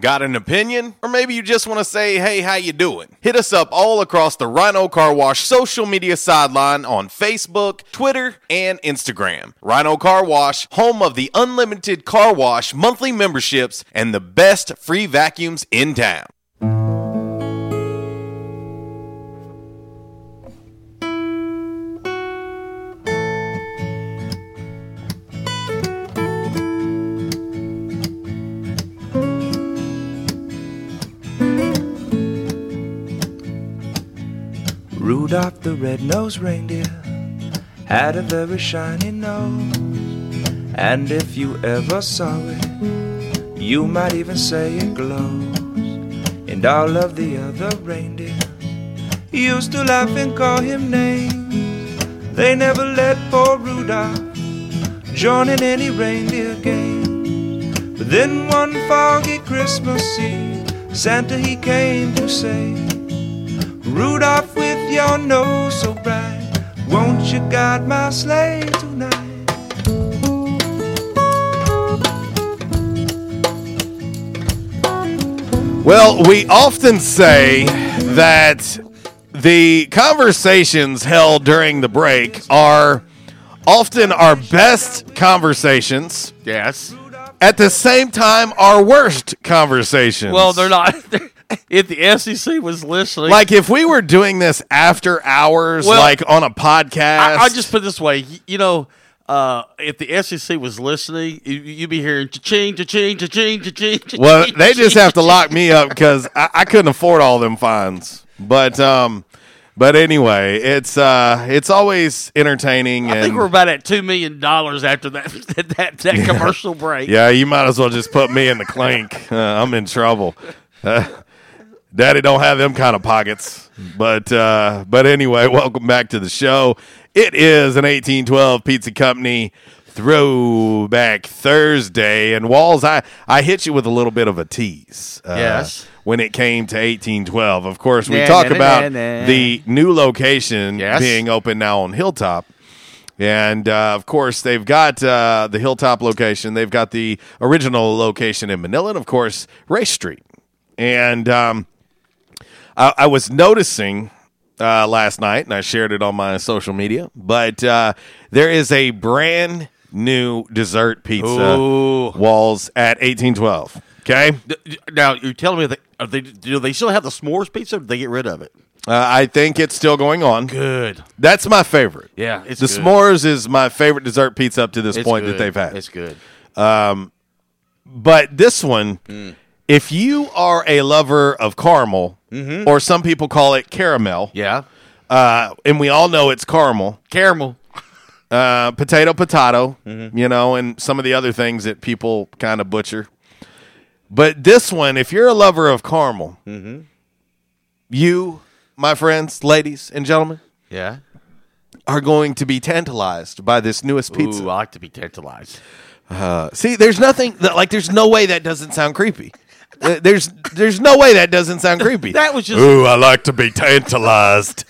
Got an opinion? Or maybe you just want to say, hey, how you doing? Hit us up all across the Rhino Car Wash social media sideline on Facebook, Twitter, and Instagram. Rhino Car Wash, home of the unlimited car wash monthly memberships and the best free vacuums in town. The red-nosed reindeer had a very shiny nose. And if you ever saw it, you might even say it glows. And all of the other reindeers used to laugh and call him names. They never let poor Rudolph join in any reindeer games. But then one foggy Christmas Eve, Santa he came to say, Rudolph your nose so bright, won't you guide my sleigh tonight? Well, we often say that the conversations held during the break are often our best conversations. Yes. At the same time, our worst conversations. Well, they're not. if the SEC was listening, Like if we were doing this after hours, Well, like on a podcast. I, I just put it this way, you know, uh, if the SEC was listening, you, you'd be hearing cha-ching, cha-ching, cha-ching, cha-ching, cha-ching. well, they just have to lock me up because I, I couldn't afford all them fines. But um, but anyway, it's uh, it's always entertaining. I think we're about at two million dollars after that that that, that commercial break. Yeah, you might as well just put me in the clink. Uh, I'm in trouble. Uh, Daddy don't have them kind of pockets. But uh, but anyway, welcome back to the show. It is an 1812 Pizza Company throwback Thursday, and Walls, I I hit you with a little bit of a tease. Uh, Yes. When it came to 1812, of course, we Nah, talk nah, about nah. the new location Yes. being open now on Hilltop. And uh, of course, they've got uh, the Hilltop location. They've got the original location in Manila, and of course, Race Street. And um, I, I was noticing uh, last night, and I shared it on my social media. But uh, there is a brand new dessert pizza Ooh. walls at eighteen twelve. Okay, Now you're telling me that are they do they still have the s'mores pizza? Or did they get rid of it? uh, I think it's still going on. Good. That's my favorite. Yeah, it's the good. s'mores is my favorite dessert pizza up to this It's point that they've had. It's good. Um, but this one, Mm. if you are a lover of caramel, Mhm. or some people call it caramel, Yeah. uh, and we all know it's caramel. Caramel. uh, potato, potato, Mhm. you know, and some of the other things that people kind of butcher. But this one, if you're a lover of caramel, Mm-hmm. you, my friends, ladies and gentlemen, Yeah. are going to be tantalized by this newest pizza. Ooh, I like to be tantalized. Uh, see, there's nothing that, like. There's no way that doesn't sound creepy. There's there's no way that doesn't sound creepy. That was just- Ooh, I like to be tantalized.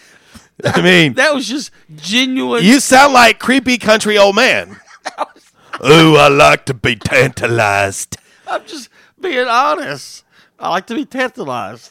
I mean, That was just genuine. you sound like creepy country old man. Ooh, I like to be tantalized. I'm just being honest. I like to be tantalized.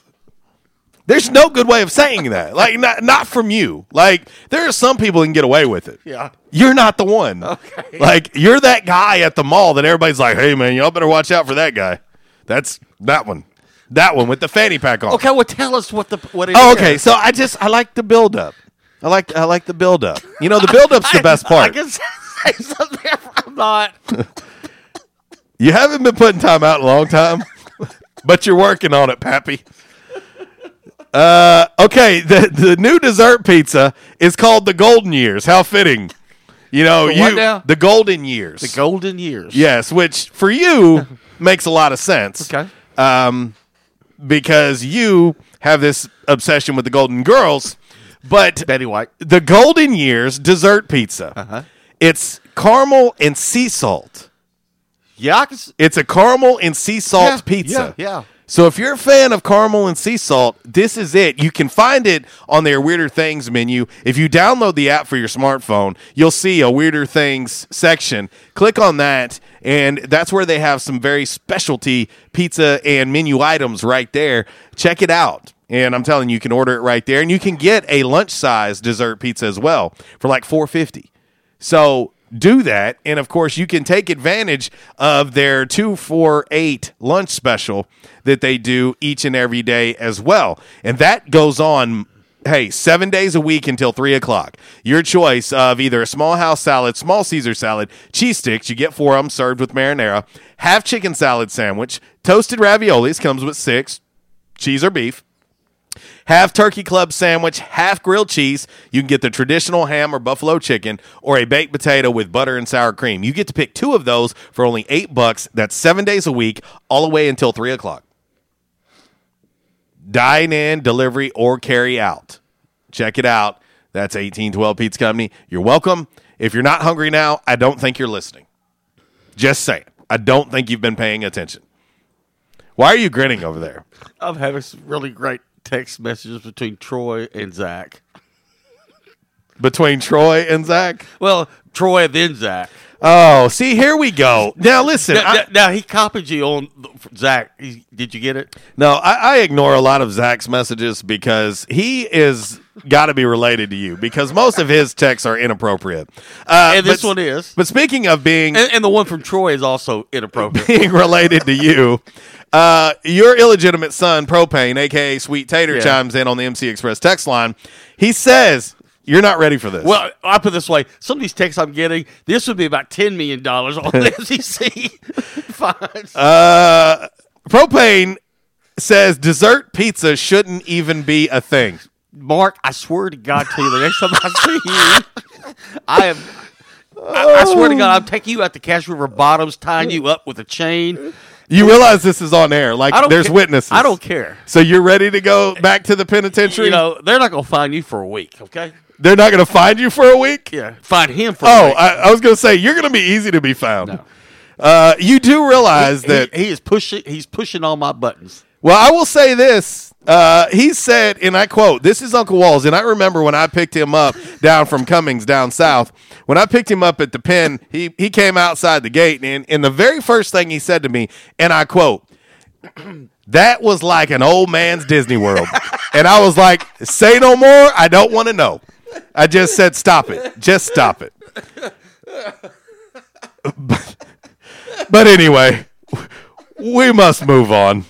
There's no good way of saying that. Like not not from you. Like there are some people who can get away with it. Yeah. You're not the one. Okay. Like you're that guy at the mall that everybody's like, "Hey man, y'all better watch out for that guy." That's that one. That one with the fanny pack on. Okay, well, tell us what the what it Oh, is. okay. So I just I like the build up. I like I like the build up. You know, the build up's the best part. I can say something. I'm not. You haven't been putting time out in a long time, but you're working on it, Pappy. Uh, okay, the the new dessert pizza is called the Golden Years. How fitting, you know. The you now? the Golden Years. The golden years. Yes, which for you makes a lot of sense. Okay. Um, because you have this obsession with the Golden Girls, but Betty White. the Golden Years dessert pizza. Uh-huh. It's caramel and sea salt. Yeah, I can, s- It's a caramel and sea salt Yeah, pizza. yeah, yeah. So if you're a fan of caramel and sea salt, this is it. You can find it on their Weirder Things menu. If you download the app for your smartphone, you'll see a Weirder Things section. Click on that, and that's where they have some very specialty pizza and menu items right there. Check it out. And I'm telling you, you can order it right there, and you can get a lunch size dessert pizza as well for like 450. So do that. And of course, you can take advantage of their two for eight lunch special that they do each and every day as well. And that goes on. Hey, seven days a week until three o'clock. Your choice of either a small house salad, small Caesar salad, cheese sticks. You get four of them served with marinara. Half chicken salad sandwich, toasted raviolis comes with six, cheese or beef half turkey club sandwich, half grilled cheese. You can get the traditional ham or buffalo chicken or a baked potato with butter and sour cream. You get to pick two of those for only eight bucks. That's seven days a week, all the way until three o'clock. Dine in, delivery, or carry out. Check it out. That's 1812 Pizza Company. You're welcome. If you're not hungry now, I don't think you're listening. Just saying. I don't think you've been paying attention. Why are you grinning over there? I'm having some really great text messages between Troy and Zach. Between Troy and Zach? Well, Troy then Zach. Oh, see, here we go. Now, listen. Now, I- now- he copied you on Zach. He- did you get it? no, I, I ignore a lot of Zach's messages because he is got to be related to you because most of his texts are inappropriate. Uh, and this but- one is. But speaking of being And, and the one from Troy is also inappropriate. being related to you, uh, your illegitimate son, Propane, aka Sweet Tater, Yeah. chimes in on the MC Express text line. He says, You're not ready for this. Well, I put it this way: some of these texts I'm getting, this would be about ten million dollars on the FCC fines. Uh, Propane says dessert pizza shouldn't even be a thing. Mark, I swear to God to you, the next time I see you, I am. I, I swear to God, I'm taking you out to Cache River Bottoms, tying you up with a chain. You realize this is on air. Like I don't there's ca- witnesses. I don't care. So you're ready to go back to the penitentiary? You know, they're not going to find you for a week, okay? They're not going to find you for a week? Yeah, find him for a Oh. I, I was going to say you're going to be easy to be found. Uh, you do realize He- that he, he is pushing. He's pushing all my buttons. Well, I will say this. Uh, he said, and I quote, This is Uncle Walls. And I remember when I picked him up down from Cummins down south, when I picked him up at the pen, he, he came outside the gate. And, and the very first thing he said to me, and I quote, That was like an old man's Disney World. and I was like, Say no more. I don't want to know. I just said, Stop it. Just stop it. But anyway, we must move on.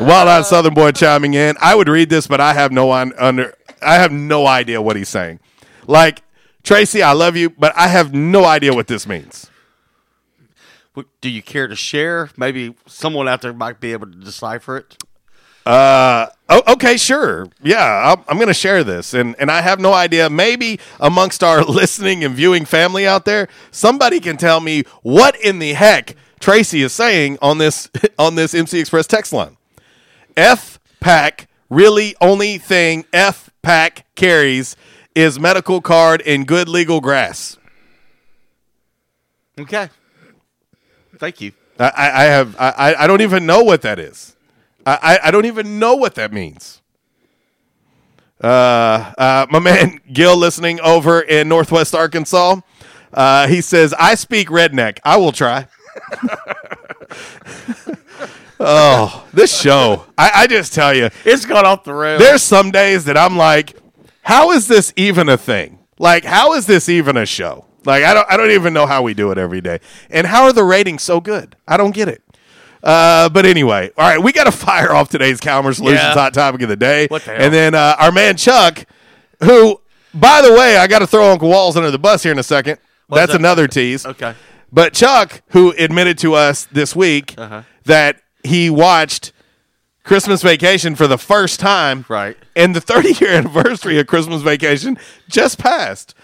Wild Eyed Southern Boy chiming in. I would read this, but I have no un- under. I have no idea what he's saying. Like Tracy, I love you, but I have no idea what this means. Do you care to share? Maybe someone out there might be able to decipher it. Uh, oh, okay, sure. Yeah, I'm, I'm going to share this, and and I have no idea. Maybe amongst our listening and viewing family out there, somebody can tell me what in the heck Tracy is saying on this on this MC Express text line. F pack really only thing F pack carries is medical card and good legal grass. Okay. Thank you. I, I I have I, I- don't even know what that is. I, I- I don't even know what that means. Uh, uh, my man Gil, listening over in Northwest Arkansas, uh, he says, "I speak redneck. I will try." oh, this show! I, I just tell you, it's gone off the rails. There's some days that I'm like, "How is this even a thing? Like, how is this even a show?" Like, I don't, I don't even know how we do it every day. And how are the ratings so good? I don't get it. Uh, but anyway, all right, we got to fire off today's Calmer Solutions Yeah. hot topic of the day. What the hell? And then uh, our man Chuck, who, by the way, I got to throw Uncle Walls under the bus here in a second. That's that? another tease. Okay. But Chuck, who admitted to us this week Uh-huh. that he watched Christmas Vacation for the first time, right? And the 30 year anniversary of Christmas Vacation just passed.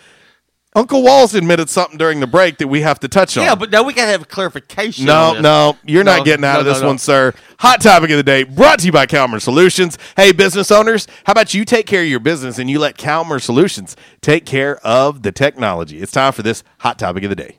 Uncle Walls admitted something during the break that we have to touch on. Yeah, but now we got to have a clarification. No, no, you're No, not getting out no, of this no. one, sir. Hot topic of the day brought to you by Calmer Solutions. Hey, business owners, how about you take care of your business and you let Calmer Solutions take care of the technology? It's time for this hot topic of the day.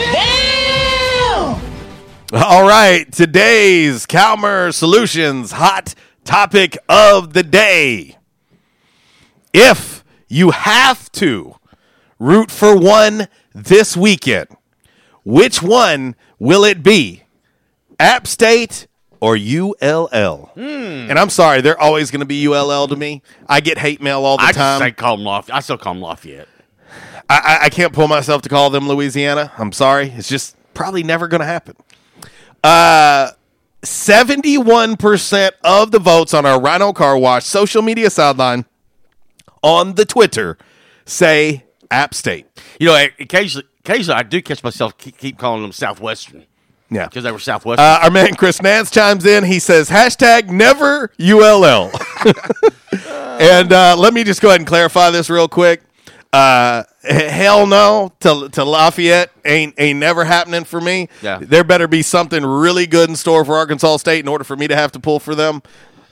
Damn! All right, today's Calmer Solutions hot topic of the day. If you have to root for one this weekend, which one will it be? App State or ULL? Hmm. And I'm sorry, they're always going to be ULL to me. I get hate mail all the I time. say call them Lafayette. I still call them Lafayette. I, I, can't pull myself to call them Louisiana. I'm sorry. It's just probably never going to happen. Uh, 71% of the votes on our Rhino Car Wash social media sideline on the Twitter say App State. You know, occasionally, occasionally I do catch myself keep, keep calling them Southwestern. Yeah. Because they were Southwestern. Uh, our man Chris Nance chimes in. He says, hashtag never ULL. and uh, let me just go ahead and clarify this real quick. Uh, hell no to, to Lafayette ain't ain't never happening for me. Yeah. There better be something really good in store for Arkansas State in order for me to have to pull for them.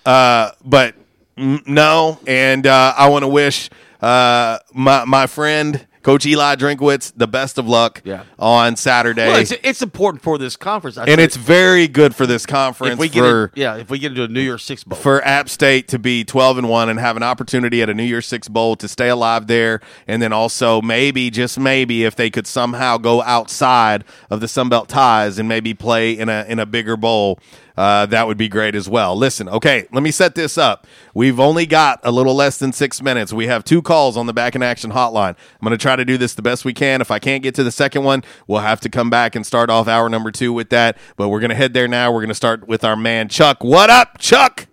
Uh, but mm, no, and uh, I want to wish uh, my my friend Coach Eli Drinkwitz the best of luck Yeah. on Saturday. well, it's, it's important for this conference. I and it's very good for this conference if we get for in- yeah, if we get into a New Year's Six bowl. for App State to be 12 and 1 and have an opportunity at a New Year's 6 bowl to stay alive there and then also maybe just maybe if they could somehow go outside of the Sun Belt ties and maybe play in a in a bigger bowl uh, that would be great as well. Listen, okay, let me set this up. We've only got a little less than six minutes. We have two calls on the back in action hotline. I'm going to try to do this the best we can. If I can't get to the second one, we'll have to come back and start off hour number two with that. But we're going to head there now. We're going to start with our man Chuck. What up, Chuck?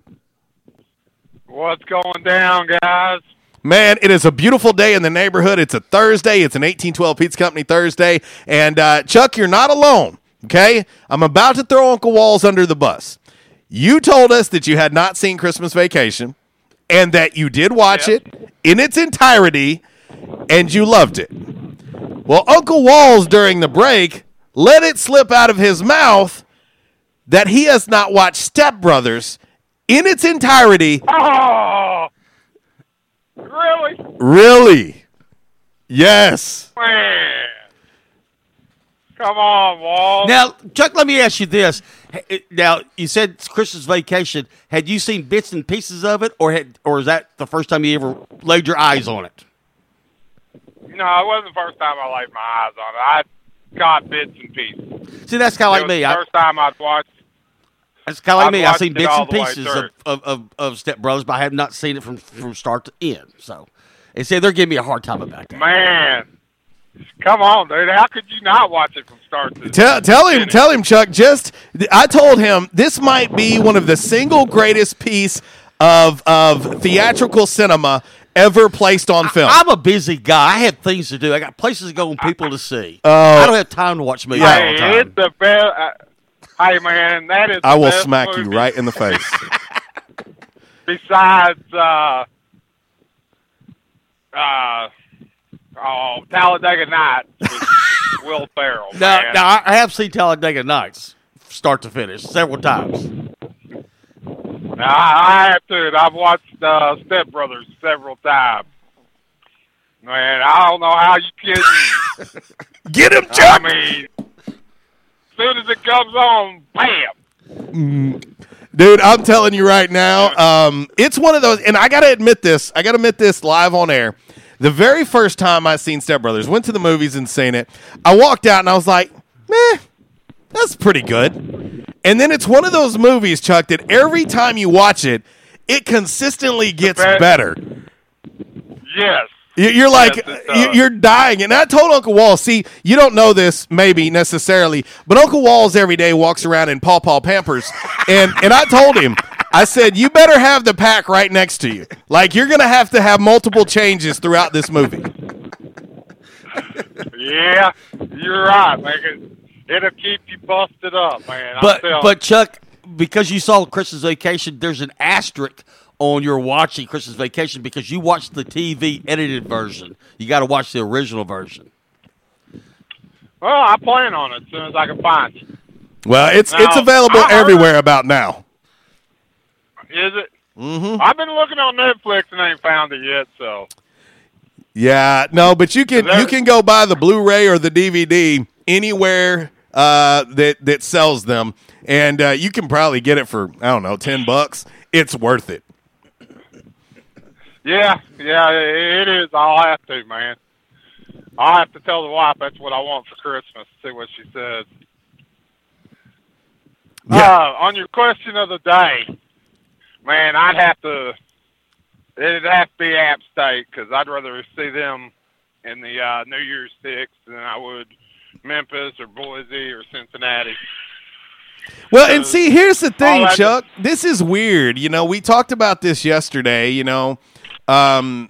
What's going down, guys? Man, it is a beautiful day in the neighborhood. It's a Thursday. It's an 1812 Pizza Company Thursday. And uh, Chuck, you're not alone. Okay? I'm about to throw Uncle Walls under the bus. You told us that you had not seen Christmas Vacation and that you did watch it in its entirety and you loved it. Well, Uncle Walls during the break let it slip out of his mouth that he has not watched Step Brothers in its entirety. Oh, really? Really? Yes. Come on, Walt. Now, Chuck, let me ask you this. Now, you said it's Christmas vacation. Had you seen bits and pieces of it, or had, or is that the first time you ever laid your eyes on it? No, it wasn't the first time I laid my eyes on it. I got bits and pieces. See, that's kind of like was me. the I, first time I'd watched. It's kind of like I've me. I've seen bits and pieces of, of, of, of Step Brothers, but I have not seen it from, from start to end. So, and say they're giving me a hard time about that. Man, come on, dude. How could you not watch it from start to Tell, tell him, tell him, Chuck. Just I told him this might be one of the single greatest piece of of theatrical cinema ever placed on film. I'm a busy guy. I have things to do. I got places to go and people to see. Oh. I don't have time to watch movies all the Hey, time. it's the best. Uh, hey, man, that is. I the will best smack you right in the face. Besides, uh, uh, oh, Talladega Nights with Will Ferrell. Now, man. now I I have seen Talladega Nights start to finish several times. Now, I, I have to. I've watched uh, Step Brothers several times. Man, I don't know how you kidding. Get him, Chuck. I mean, as soon as it comes on, bam. Mm. Dude, I'm telling you right now, um, it's one of those, and I got to admit this. I got to admit this live on air. The very first time I seen Step Brothers, went to the movies and seen it. I walked out and I was like, "Meh, that's pretty good." And then it's one of those movies, Chuck, that every time you watch it, it consistently gets best. better. Yes. You- You're like Yes, you're dying, and I told Uncle Wall. See, you don't know this maybe necessarily, but Uncle Walls every day walks around in Paw Paw Pampers, and and I told him, I said, you better have the pack right next to you. Like you're gonna have to have multiple changes throughout this movie. Yeah, you're right, man. It- It'll keep you busted up, man. But but Chuck, because you saw Christmas Vacation, there's an asterisk on your watching Christmas Vacation because you watched the TV edited version. You got to watch the original version. Well, I plan on it as soon as I can find it. Well, it's Now, it's available I heard- everywhere about now. Is it? Mm-hmm. I've been looking on Netflix and ain't found it yet. So Yeah, no, but you can you can go buy the Blu-ray or the DVD anywhere uh, that that sells them, and uh, you can probably get it for I don't know ten bucks. It's worth it. yeah, yeah, it is. I'll have to, man. I'll have to tell the wife that's what I want for Christmas. See what she says. Uh, on your question of the day, man, I'd have to. It'd have to be App State because I'd rather see them in the uh, New Year's Six than I would Memphis or Boise or Cincinnati. Well, and see, here's the thing, Chuck. This is weird. You know, we talked about this yesterday. You know, um,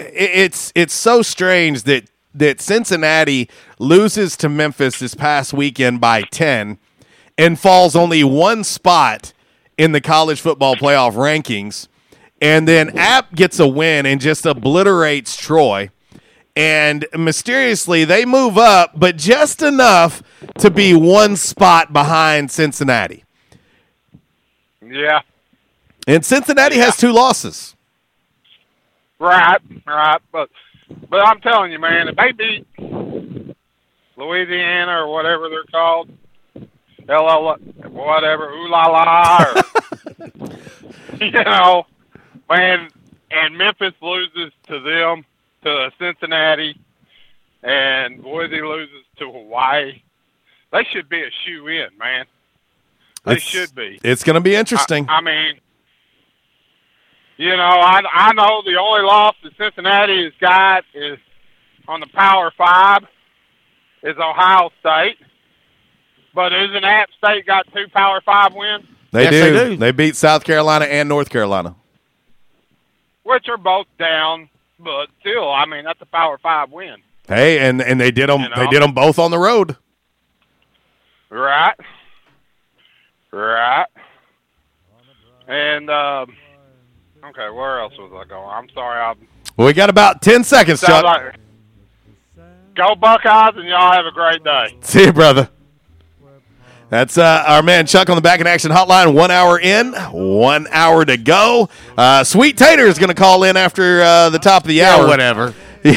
i- it's it's so strange that that Cincinnati loses to Memphis this past weekend by ten, and falls only one spot in the college football playoff rankings, and then App gets a win and just obliterates Troy. And mysteriously, they move up, but just enough to be one spot behind Cincinnati. Yeah, And Cincinnati has two losses. right, right. But but I'm telling you, man, if they beat Louisiana or whatever they're called, LL, whatever, ooh la la, or, you know, man, and Memphis loses to them, to Cincinnati, and Boise loses to Hawaii, they should be a shoe in, man. They It's- should be. It's going to be interesting. I, I mean, you know, I I know the only loss that Cincinnati has got is on the Power Five is Ohio State. But isn't App State got two Power Five wins, they, Yes, do. they they beat South Carolina and North Carolina. which are both down, but still, I mean, that's a Power Five win, Hey, and and they did them. You know? They did them both on the road. right? Right. And um, okay, where else was I going? I'm sorry, I'm Well, we got about ten seconds, Chuck. like- Go Buckeyes, and y'all have a great day. See you, brother. That's uh, our man Chuck on the Back in Action Hotline. One hour in, one hour to go. Uh, Sweet Tater is going to call in after uh, the top of the hour. whatever.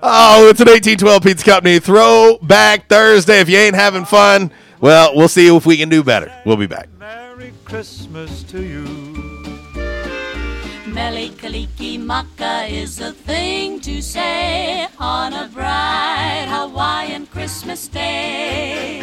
Oh, it's an 1812 Pizza Company Throwback Thursday. If you ain't having fun, well, we'll see if we can do better. We'll be back. Merry Christmas to you. Mele Kalikimaka is a thing to say on a bright Hawaiian Christmas day.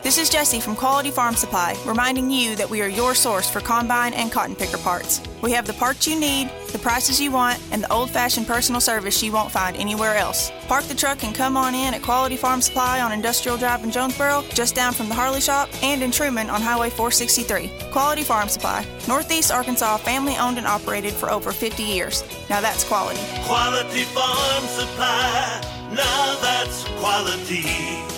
This is Jesse from Quality Farm Supply, reminding you that we are your source for combine and cotton picker parts. We have the parts you need, the prices you want, and the old fashioned personal service you won't find anywhere else. Park the truck and come on in at Quality Farm Supply on Industrial Drive in Jonesboro, just down from the Harley Shop, and in Trumann on Highway 463. Quality Farm Supply, Northeast Arkansas, family owned and operated for over 50 years. Now that's quality. Quality farm supply. Now that's quality.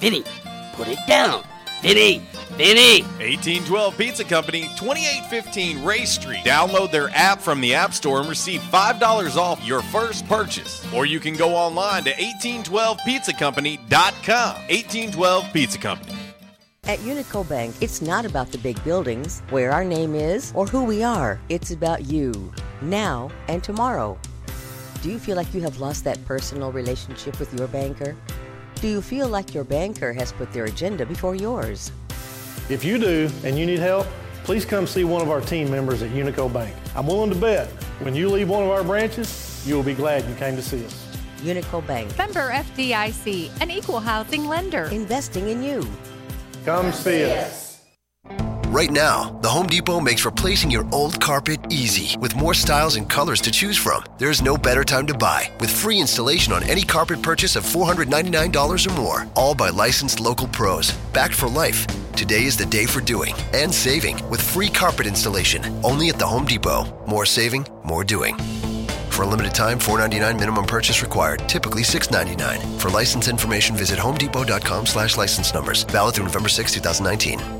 Vinny, put it down. Vinny, Vinny. 1812 Pizza Company, 2815 Race Street. Download their app from the App Store and receive $5 off your first purchase. Or you can go online to 1812pizzacompany.com. 1812 Pizza Company. At Unico Bank, it's not about the big buildings, where our name is, or who we are. It's about you, now and tomorrow. Do you feel like you have lost that personal relationship with your banker? Do you feel like your banker has put their agenda before yours? If you do and you need help, please come see one of our team members at Unico Bank. I'm willing to bet when you leave one of our branches, you will be glad you came to see us. Unico Bank. Member FDIC, an equal housing lender. Investing in you. Come see us. Right now, the Home Depot makes replacing your old carpet easy with more styles and colors to choose from. There's no better time to buy with free installation on any carpet purchase of $499 or more, all by licensed local pros. Backed for life. Today is the day for doing and saving with free carpet installation only at the Home Depot. More saving, more doing. For a limited time, $4.99 minimum purchase required. Typically $6.99. For license information, visit homedepot.com slash license numbers. Valid through November 6, 2019.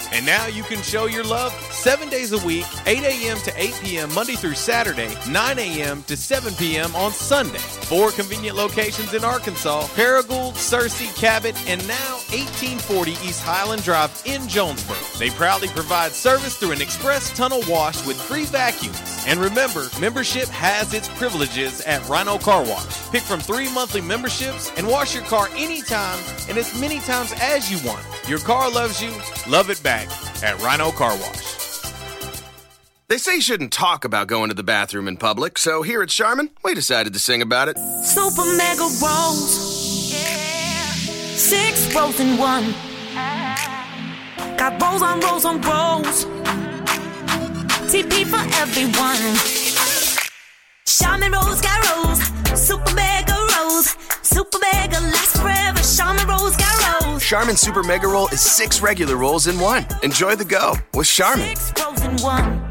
And now you can show your love seven days a week, 8 a.m. to 8 p.m. Monday through Saturday, 9 a.m. to 7 p.m. on Sunday. Four convenient locations in Arkansas Paragould, Searcy, Cabot, and now 1840 East Highland Drive in Jonesboro. They proudly provide service through an express tunnel wash with free vacuums. And remember, membership has its privileges at Rhino Car Wash. Pick from three monthly memberships and wash your car anytime and as many times as you want. Your car loves you, love it back at Rhino Car Wash. They say you shouldn't talk about going to the bathroom in public, so here at Charmin, we decided to sing about it. Super mega rolls. Six rolls in one. Got rolls on rolls on rolls. TP for everyone. Charmin rolls got rolls. Super mega rolls. Super mega lasts forever. Charmin rolls got rolls. Charmin Super Mega Roll is six regular rolls in one. Enjoy the go with Charmin. Six rolls in one.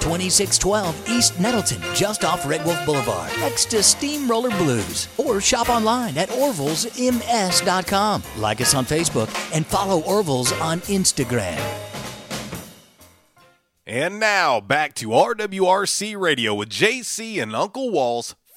2612 East Nettleton, just off Red Wolf Boulevard, next to Steamroller Blues. Or shop online at orvillesms.com. Like us on Facebook and follow Orville's on Instagram. And now back to RWRC Radio with JC and Uncle Walls,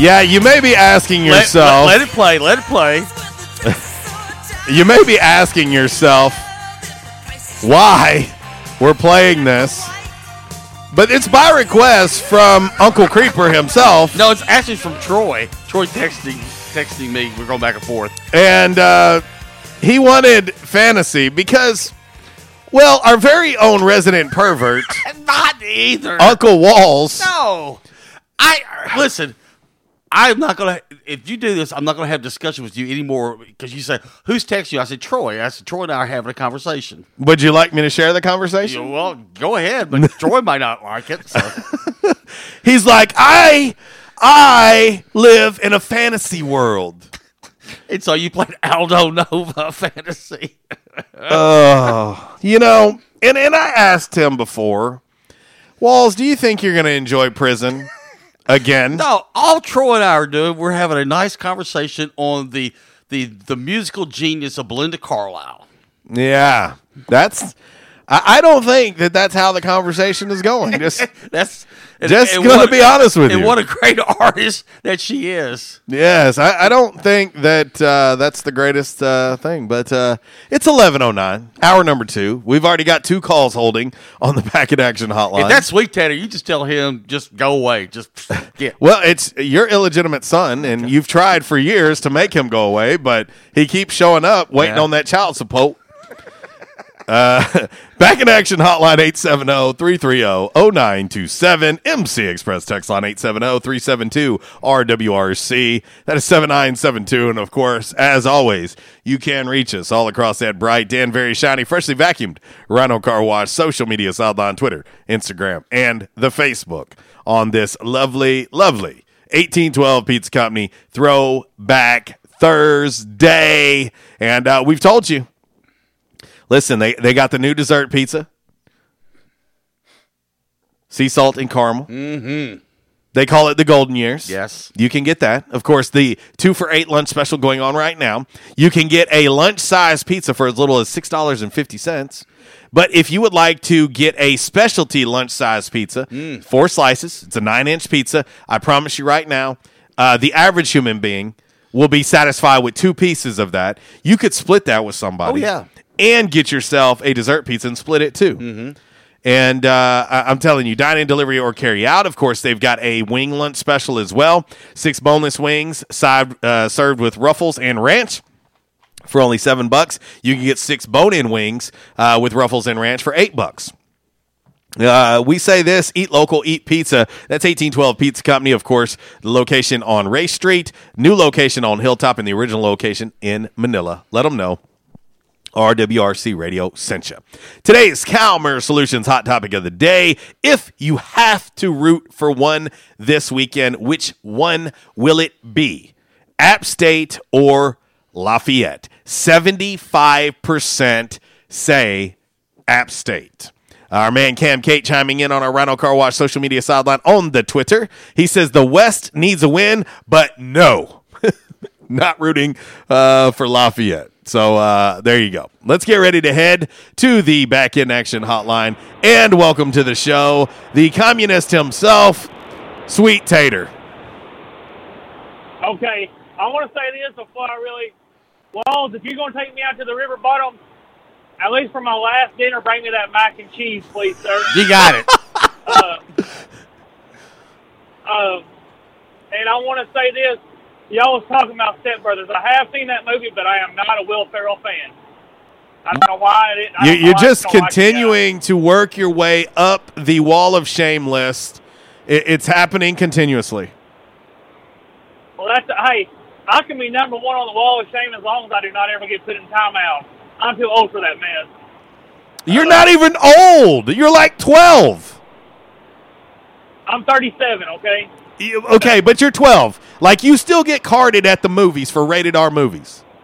Yeah, you may be asking Let- yourself. let, let it play. Let it play. you may be asking yourself why we're playing this. But it's by request from Uncle Creeper himself. No, it's actually from Troy. Troy texting texting me. We're going back and forth. And uh, he wanted fantasy because, well, our very own resident pervert, Not either. Uncle Walls. No. I listen. I'm not gonna. If you do this, I'm not gonna have discussion with you anymore because you say who's texting you. I said Troy. I said Troy and I are having a conversation. Would you like me to share the conversation? Yeah, well, go ahead, but Troy might not like it. So. He's like, I, I live in a fantasy world. And so you played Aldo Nova fantasy. Oh, you know, and and I asked him before, Walls, do you think you're going to enjoy prison again? No, all Troy and I are doing, we're having a nice conversation on the the the musical genius of Belinda Carlisle. Yeah, that's. I, I don't think that that's how the conversation is going. Just That's Just and gonna what- be honest with you. and you. what a great artist that she is. Yes, I, I don't think that uh, that's the greatest uh, thing, but uh, it's eleven oh nine, hour number two. We've already got two calls holding on the back in action hotline. If that's Sweet Tater, you just tell him just go away. Just get. well, it's your illegitimate son, and you've tried for years to make him go away, but he keeps showing up, waiting Yeah. on that child support. Uh, back in action hotline 870-330-0927 MC Express text line 870-372-RWRC that is 7972 and of course as always you can reach us all across that bright Dan very shiny freshly vacuumed Rhino Car Wash social media sideline Twitter Instagram and the Facebook on this lovely lovely 1812 Pizza Company Throwback Thursday. And uh, we've told you Listen, they, they got the new dessert pizza. Sea salt and caramel. Mm-hmm. They call it the golden years. Yes. You can get that. Of course, the two for eight lunch special going on right now. You can get a lunch size pizza for as little as six dollars and fifty cents. But if you would like to get a specialty lunch size pizza, four slices, it's a nine inch pizza. I promise you right now, uh, the average human being will be satisfied with two pieces of that. You could split that with somebody. Oh, yeah. And get yourself a dessert pizza and split it too. Mm-hmm. And uh, I- I'm telling you, dine in, delivery, or carry out. Of course, they've got a wing lunch special as well. Six boneless wings, side uh, served with ruffles and ranch. For only seven bucks, you can get six bone-in wings uh, with ruffles and ranch for eight bucks. Uh, we say this: eat local, eat pizza. That's eighteen twelve Pizza Company, of course. The location on Race Street, new location on Hilltop, and the original location in Manila. Let them know. RWRC Radio sent you. Today's Calmer Solutions hot topic of the day. If you have to root for one this weekend, which one will it be? App State or Lafayette? 75% say App State. Our man Cam Kate chiming in on our Rhino Car Wash social media sideline on the Twitter. He says the West needs a win, but no, not rooting uh, for Lafayette. So uh, there you go. Let's get ready to head to the back in action hotline and welcome to the show the communist himself, Sweet Tater. Okay, I want to say this before I really. Walls, if you're going to take me out to the river bottom, at least for my last dinner, bring me that mac and cheese, please, sir. You got it. uh, uh, and I want to say this. Y'all was talking about Step Brothers. I have seen that movie, but I am not a Will Ferrell fan. I don't know why. I didn't, I You, don't know you're just continuing to work your way up the wall of shame list. It, it's happening continuously. Well, that's hey. I can be number one on the wall of shame as long as I do not ever get put in timeout. I'm too old for that mess. You're not even old. You're like 12. I'm 37. Okay. You- Okay, but you're 12. Like you still get carded at the movies for rated R movies.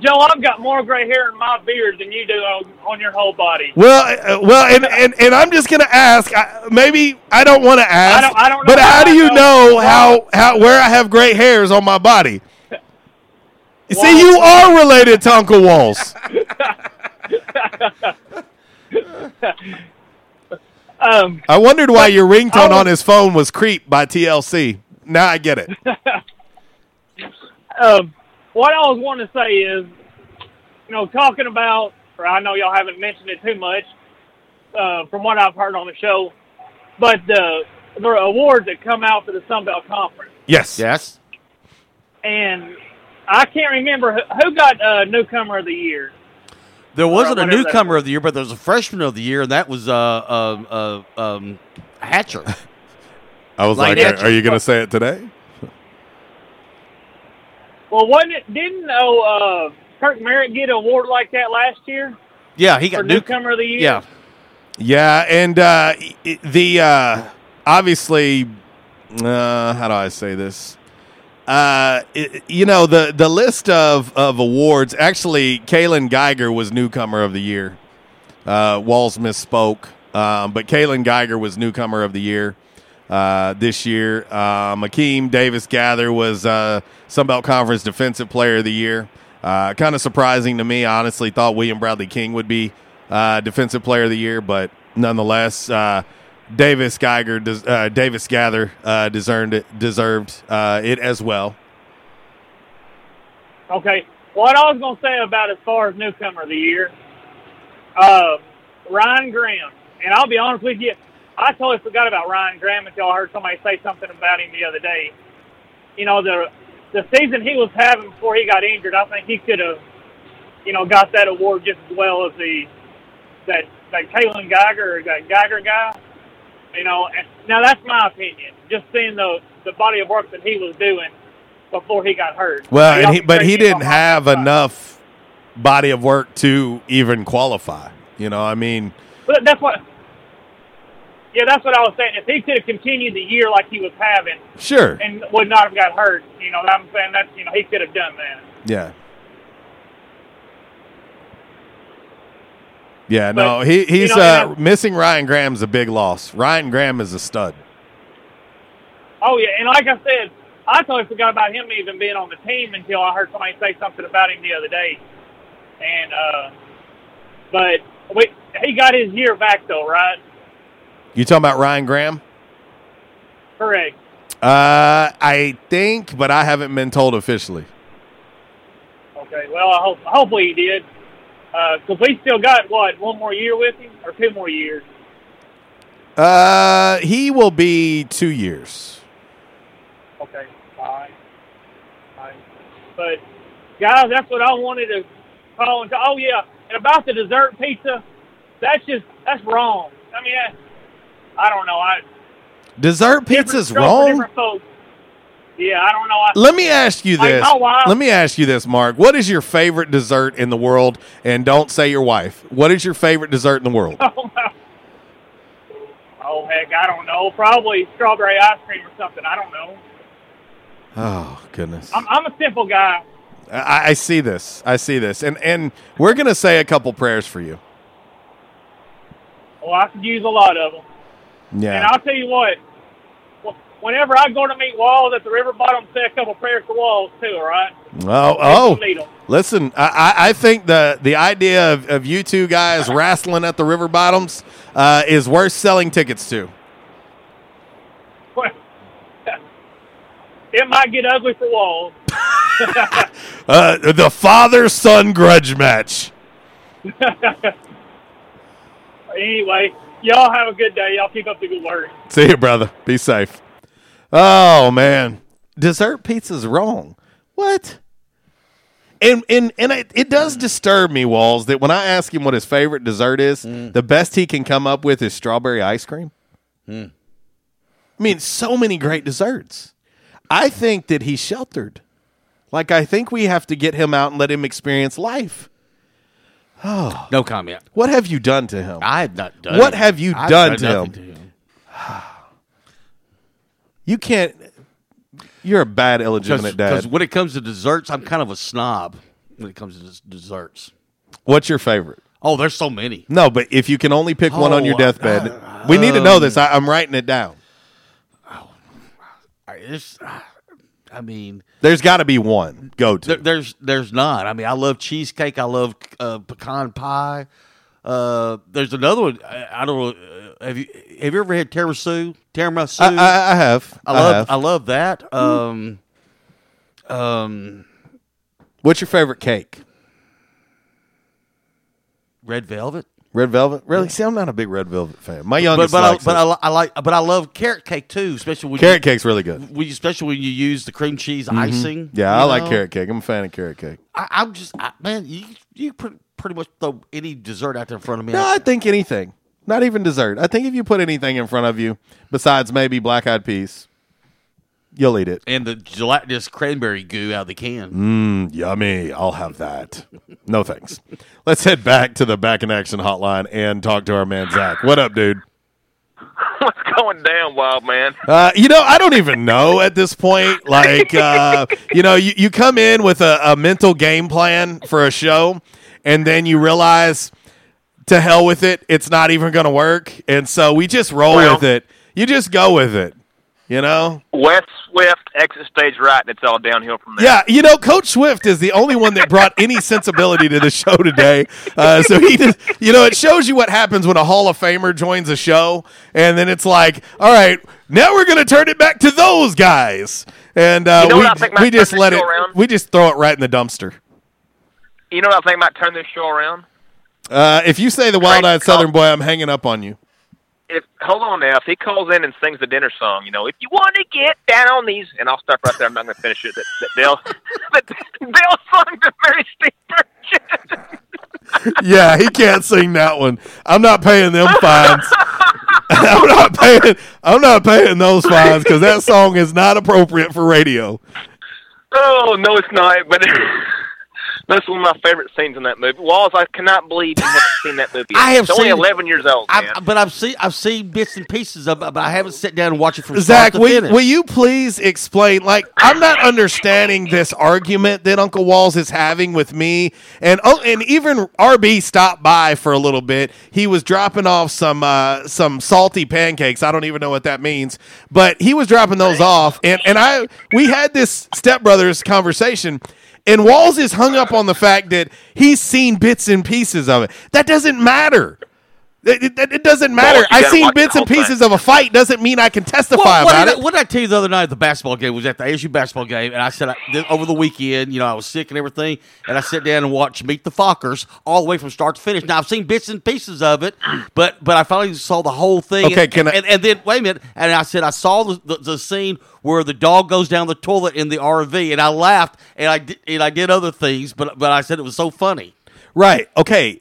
Joe, I've got more gray hair in my beard than you do on, on your whole body. Well, uh, well, and, and, and I'm just gonna ask. I, maybe I don't want to ask. I don't- I don't but how how do you know. know how how where I have gray hairs on my body? See, you are related to Uncle Walls. Um, I wondered why your ringtone on his phone was "Creep" by TLC. Now I get it. um, what I was wanting to say is, you know, talking about, or I know y'all haven't mentioned it too much, uh, from what I've heard on the show, but the the awards that come out for the Sun Belt Conference, Yes. Yes. and I can't remember who, who got uh, newcomer of the year. There wasn't a whatever that newcomer of the year, but there was a freshman of the year, and that was uh, uh, uh, um, Hatcher. I was Like like, that. are, are you going to say it today? Well, wasn't it? Didn't oh, uh, Kirk Merritt get an award like that last year Yeah, he for got new- newcomer of the year? Yeah. Yeah, and uh, the uh, obviously, uh, how do I say this? Uh, i you know the the list of, of awards. Actually, Kalen Geiger was newcomer of the year. Uh, Walls misspoke, um, but Kalen Geiger was newcomer of the year uh, this year. Uh, Davis-Gaither was uh, Sunbelt Conference Defensive Player of the Year. Uh, kind of surprising to me. I honestly thought William Bradley King would be uh, Defensive Player of the Year, but nonetheless, uh, Davis Geiger, uh, Davis-Gaither uh, deserved it, deserved uh, it as well. Okay. What I was going to say about as far as newcomer of the year, uh, Ryan Graham. And I'll be honest with you, I totally forgot about Ryan Graham until I heard somebody say something about him the other day. You know, the the season he was having before he got injured, I think he could have, you know, got that award just as well as the that that Kalen Geiger or that Geiger guy. You know, and now that's my opinion. Just seeing the the body of work that he was doing before he got hurt. Well, and he, but he didn't have enough body of work to even qualify. You know, I mean, But that's what. Yeah, that's what I was saying. If he could have continued the year like he was having, Sure. and would not have got hurt, you know, I'm saying that's you know he could have done that. yeah. Yeah, no, But, he, you he's know, uh, missing Ryan Graham's a big loss. Ryan Graham is a stud. Oh yeah, and like I said, I totally forgot about him even being on the team until I heard somebody say something about him the other day. And uh but we he got his year back though, right? You talking about Ryan Graham? Correct. Uh, I think, but I haven't been told officially. Okay. Well, I hope hopefully he did. Because we still got what one more year with him, or two more years. Uh, he will be two years. Okay. Fine. Fine. But guys, that's what I wanted to call and oh yeah, and about the dessert pizza, that's just that's wrong. I mean, I, I don't know. I Dessert pizza's wrong. Yeah, I don't know. I, Let me ask you Like, this. Oh, my Let me ask you this, Mark. What is your favorite dessert in the world? And don't say your wife. What is your favorite dessert in the world? Oh, oh heck, I don't know. Probably strawberry ice cream or something. I don't know. Oh goodness. I'm, I'm a simple guy. I, I see this. I see this, and and we're gonna say a couple prayers for you. Well, I could use a lot of them. Yeah. And I'll tell you what. Wh- Whenever I go to meet Walls at the river bottom, say a couple prayers for Walls too. All right. Oh, oh. Listen, I, I- I think the the idea of, of you two guys wrestling at the river bottoms uh, is worth selling tickets to. It might get ugly for Walls. Uh, the father son grudge match. anyway, y'all have a good day. Y'all keep up the good work. See you, brother. Be safe. Oh man, dessert pizza's wrong. What? And and and it, it does disturb me, Walls, that when I ask him what his favorite dessert is, mm. the best he can come up with is strawberry ice cream. Hmm. I mean, so many great desserts. I think that he's sheltered. Like I think we have to get him out and let him experience life. Oh, no comment. What have you done to him? I have not done. What have you I've done done to him? to him. You can't. You're a bad illegitimate dad. Because when it comes to desserts, I'm kind of a snob when it comes to des- desserts. What's your favorite? Oh, there's so many. No, but if you can only pick one on your Oh, deathbed, we need to know this. um, I, I'm writing it down. I, it's, I mean, There's got to be one. Go to. there, there's there's not. I mean, I love cheesecake. I love uh, pecan pie. Uh, there's another one. I, I don't know. Uh, have you have you ever had tiramisu? Tiramisu. I, I, I have. I love have. I love that. Um, um, What's your favorite cake? red velvet. Red velvet. Really? See, I'm not a big red velvet fan. My But youngest but I, likes but it. I, I like but I love carrot cake too, especially when Carrot you, cake's really good. When you, especially when you use the cream cheese Mhm. icing. Yeah, I like carrot cake. I'm a fan of carrot cake. I, I'm just I, man, you you pretty, pretty much throw any dessert out there in front of me. No, I think anything. Not even dessert. I think if you put anything in front of you, besides maybe black eyed peas, you'll eat it. and the gelatinous cranberry goo out of the can. Mmm, yummy. I'll have that. No thanks. Let's head back to the back in action hotline and talk to our man Zach. What up, dude? What's going down, wild man? Uh, you know, I don't even know at this point. Like, uh, you know, you, you come in with a, a mental game plan for a show, and then you realize, to hell with it, it's not even going to work. And so we just roll Well- with it. You just go with it. You know? Wes Swift exit stage right, and it's all downhill from there. Yeah, you know, Coach Swift is the only one that brought any sensibility to the show today. Uh, so he just, you know, it shows you what happens when a Hall of Famer joins a show, and then it's like, all right, now we're going to turn it back to those guys, and uh, You know what I think we, we just let it, around? we just throw it right in the dumpster. You know what I think might turn this show around? Uh, if you say the wild-eyed Southern boy, I'm hanging up on you. If hold on now, if he calls in and sings the dinner song, you know, if you want to get down on these, and I'll stop right there. I'm not going to finish it. That, that Dale, that Dale sung Mary Steve yeah, he can't sing that one. I'm not paying them fines. I'm not paying. I'm not paying those fines because that song is not appropriate for radio. Oh no, it's not. But that's one of my favorite scenes in that movie. Walls, I cannot believe you haven't seen that movie. I have it's only seen it. 11 years old, man. I, but I've seen I've seen bits and pieces of it, but I haven't sat down and watched it from Zach, start to will, finish. will you please explain? Like, I'm not understanding this argument that Uncle Walls is having with me, and oh, and even RB stopped by for a little bit. He was dropping off some uh, some salty pancakes. I don't even know what that means, but he was dropping those off, and and I we had this stepbrothers conversation. And Walls is hung up on the fact that he's seen bits and pieces of it. That doesn't matter. It, it- it doesn't matter. Walls, I gotta seen bits and whole thing. pieces of a fight. Doesn't mean I can testify Well, what, about did it. What did I tell you the other night at the basketball game? Was at the ASU basketball game, and I said I, over the weekend, you know, I was sick and everything, and I sat down and watched Meet the Fockers all the way from start to finish. Now I've seen bits and pieces of it, but but I finally saw the whole thing. Okay, and, can I- and, and then wait a minute, and I said I saw the, the, the scene where the dog goes down the toilet in the RV, and I laughed, and I did, and I did other things, but but I said it was so funny. Right. Okay.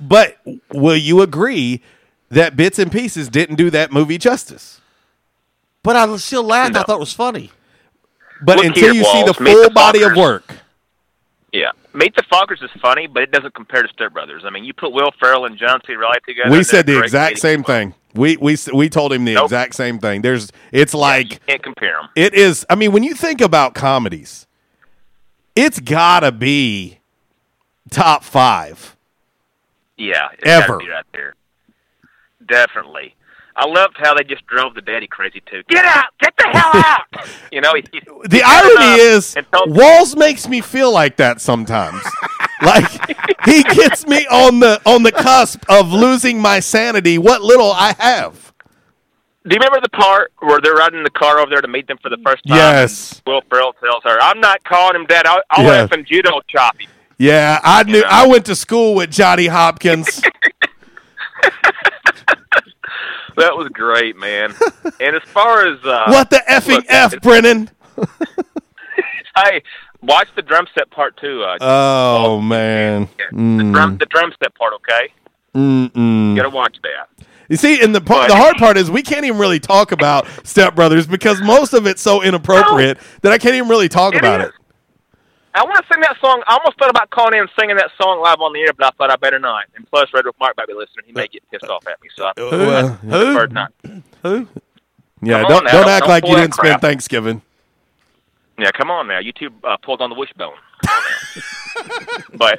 But will you agree that bits and pieces didn't do that movie justice? But I still laughed. I thought it was funny. But Look until here, you see the full the body of work. Yeah. Meet the Fockers is funny, but it doesn't compare to Step Brothers. I mean, you put Will Ferrell and John C. Reilly together. We said the exact same thing. We we we told him the Nope. exact same thing. There's it's like Can't compare them. it is I mean when you think about comedies, it's got to be top 5. Yeah. Ever. right there. Definitely. I loved how they just drove the daddy crazy too. Get out! Get the hell out! you know, he, he- The he irony is, Walls makes me feel like that sometimes. like he gets me on the on the cusp of losing my sanity. What little I have. Do you remember the part where they're riding the car over there to meet them for the first time? Yes. Will Ferrell tells her, "I'm not calling him dad. I'll, I'll Yeah. F him judo chop him." Yeah, I knew. I went to school with Johnny Hopkins. That was great, man. and as far as uh, what the effing look, f, Brennan? Hey, watch the drum set part too. Uh, Oh man. the drum, the drum set part. Okay, Mm. Mm-mm. you gotta watch that. You see, and the part, the hard part is we can't even really talk about Step Brothers because most of it's so inappropriate that I can't even really talk about it. I want to sing that song. I almost thought about calling in and singing that song live on the air, but I thought I better not. And plus, Red Wolf Mark might be listening. He may get pissed off at me, so I Well, I preferred not. Who? Yeah, Come don't don't don't- act don't like you didn't spend. Thanksgiving. Yeah, come on now. You two uh, pulled on the wishbone. but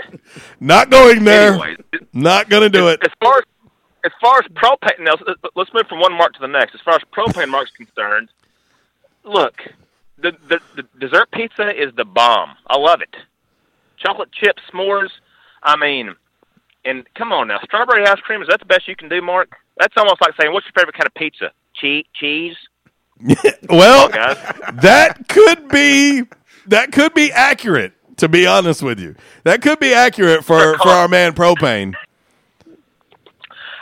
Not going there. Anyways, Not gonna do it. as far as as far as propane, now let's- let's move from one mark to the next. As far as propane mark's concerned, look, the, the the dessert pizza is the bomb. I love it. Chocolate chip s'mores. I mean, and come on now, strawberry ice cream is that the best you can do, Mark? That's almost like saying, "What's your favorite kind of pizza?" Cheese. Cheese. Well, on, guys. that could be that could be accurate. To be honest with you, that could be accurate for for our man propane.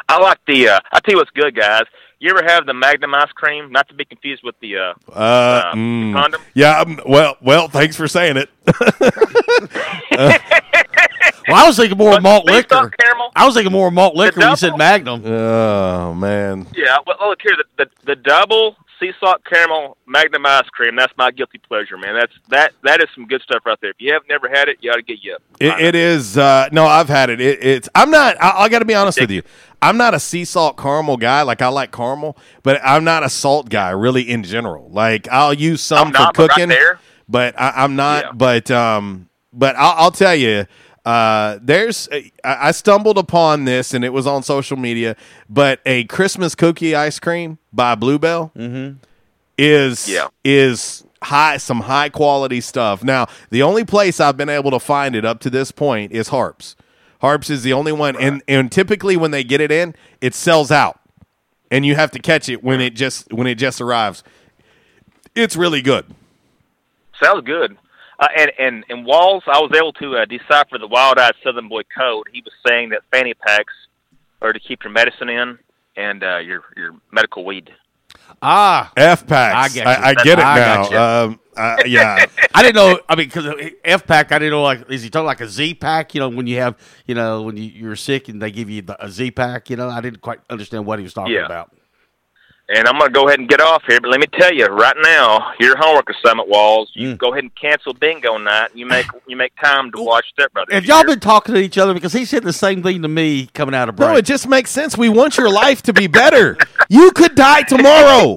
I like the. Uh, I tell you what's good, guys. You ever have the Magnum ice cream? Not to be confused with the. Uh, Uh, mm. condom? yeah. um, well, well. Thanks for saying it. Well, I was thinking more of malt liquor. caramel. I was thinking more of malt liquor when you said? Magnum. Oh man. Yeah, well, look here, the, the the double sea salt caramel Magnum ice cream. That's my guilty pleasure, man. That's that that is some good stuff right there. If you have never had it, you ought to get you up. It, it is. Uh, no, I've had it. it it's. I'm not. I, I got to be honest with you. I'm not a sea salt caramel guy. Like I like caramel, but I'm not a salt guy. Really, in general. Like I'll use some I'm for not, but right cooking, there. but I, I'm not. But um, but I'll, I'll tell you. Uh, there's I, I stumbled upon this and it was on social media, but a Christmas cookie ice cream by Bluebell. Mm-hmm. is Yeah. is high some high quality stuff. Now, the only place I've been able to find it up to this point is Harps. Harps is the only one, and and typically when they get it in, it sells out, and you have to catch it when it just when it just arrives. It's really good. Sounds good. Uh, and and and Walls, I was able to uh, decipher the Wild-Eyed Southern Boy code. He was saying that fanny packs are to keep your medicine in and uh, your your medical weed. Ah, F packs. I I. I, get it I now. got. Um, uh, yeah. I didn't know. I mean, because F pack, I didn't know. Like, is he talking like a Z pack? You know, when you have, you know, when you, you're sick and they give you the, a Z pack. You know, I didn't quite understand what he was talking Yeah. about. And I'm going to go ahead and get off here, but let me tell you right now, your homework assignment, Walls, you Mm. go ahead and cancel bingo night. You make you make time to watch Step Brothers. Have y'all been talking to each other? Because he said the same thing to me coming out of break. No, it just makes sense. We want your life to be better. You could die tomorrow.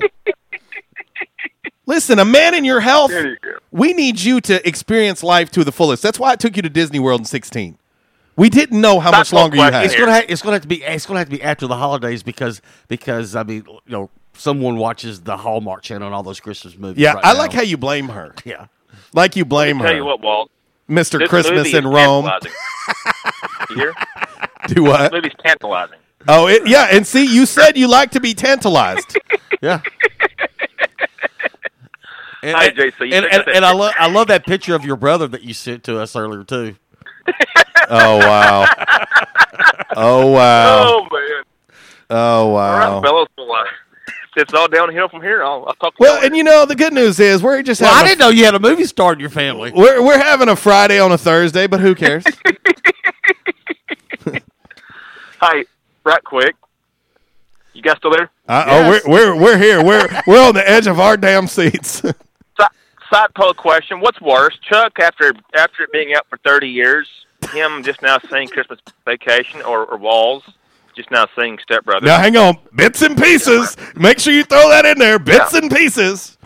Listen, a man in your health, we need you to experience life to the fullest. That's why I took you to Disney World in 16. We didn't know how much longer you had. It's gonna ha- it's gonna have to be it's gonna have to be after the holidays because because I mean you know someone watches the Hallmark Channel and all those Christmas movies. Yeah, right I now. like how you blame her. Yeah. Like you blame her. Tell her. you what, Walt. Mr. this Christmas in Rome. You hear? Do what? This movie's tantalizing. Oh, it, yeah, and see, you said you like to be tantalized. yeah. And, Hi, and- JC. You and, and, and I love I love that picture of your brother that you sent to us earlier too. Oh wow. Oh wow. Oh man! Oh wow. right, fellas. Well, it's all downhill from here. I'll, I'll talk. To Well, and you know the good news is we're just Well, I didn't know you had a movie star in your family. we're we're having a Friday on a Thursday, but who cares? Hi, right quick. You guys still there? Uh, Oh, we're we're we're here. We're we're on the edge of our damn seats. Side poll question: What's worse, Chuck after after it being out for thirty years, him just now seeing Christmas Vacation, or, or Walls just now seeing Step Brothers? now hang on, bits and pieces. Make sure you throw that in there. Bits and pieces.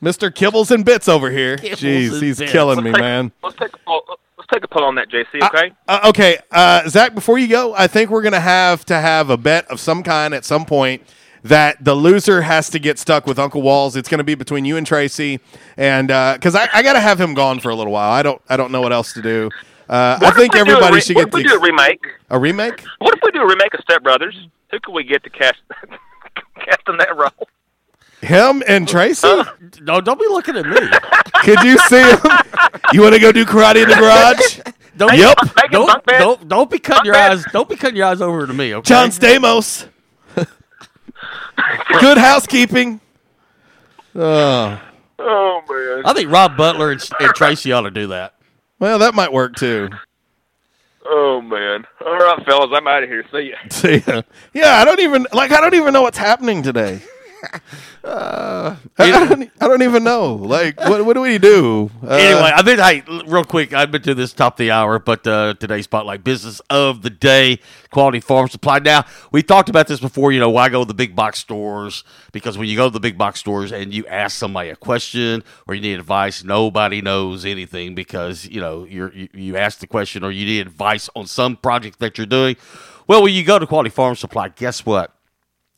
Mister Kibbles and Bits over here. Jeez, he's bits. killing me, Let's take- man. Let's take a poll. Let's take a poll on that, JC. Okay. Uh, okay, uh, Zach. Before you go, I think we're gonna have to have a bet of some kind at some point that the loser has to get stuck with Uncle Walls. It's gonna be between you and Tracy, and because I, I gotta have him gone for a little while. I don't I don't know what else to do. Uh, I think we do a everybody re- should what get if we the do a remake. a remake. What if we do a remake of Step Brothers? Who could we get to cast cast in that role? Him and Tracy. No, don't be looking at me. Could you see him? You want to go do karate in the garage? Don't, Yep. Don't, don't, don't be cutting your eyes. Don't be cutting your eyes over to me. Okay. John Stamos. Good housekeeping. Oh, Oh man. I think Rob Butler and, and Tracy ought to do that. Well, that might work too. Oh man. All right, fellas, I'm out of here. See ya. See ya. Yeah, I don't even like. I don't even know what's happening today. Uh, I, I don't, I don't even know. Like, what, what do we do? Uh, anyway, I've been hey, real quick. I've been to this top of the hour, but uh, today's spotlight business of the day, quality farm supply. Now we talked about this before. You know, why go to the big box stores? Because when you go to the big box stores and you ask somebody a question or you need advice, nobody knows anything because you know you're, you you ask the question or you need advice on some project that you're doing. Well, when you go to Quality Farm Supply, guess what?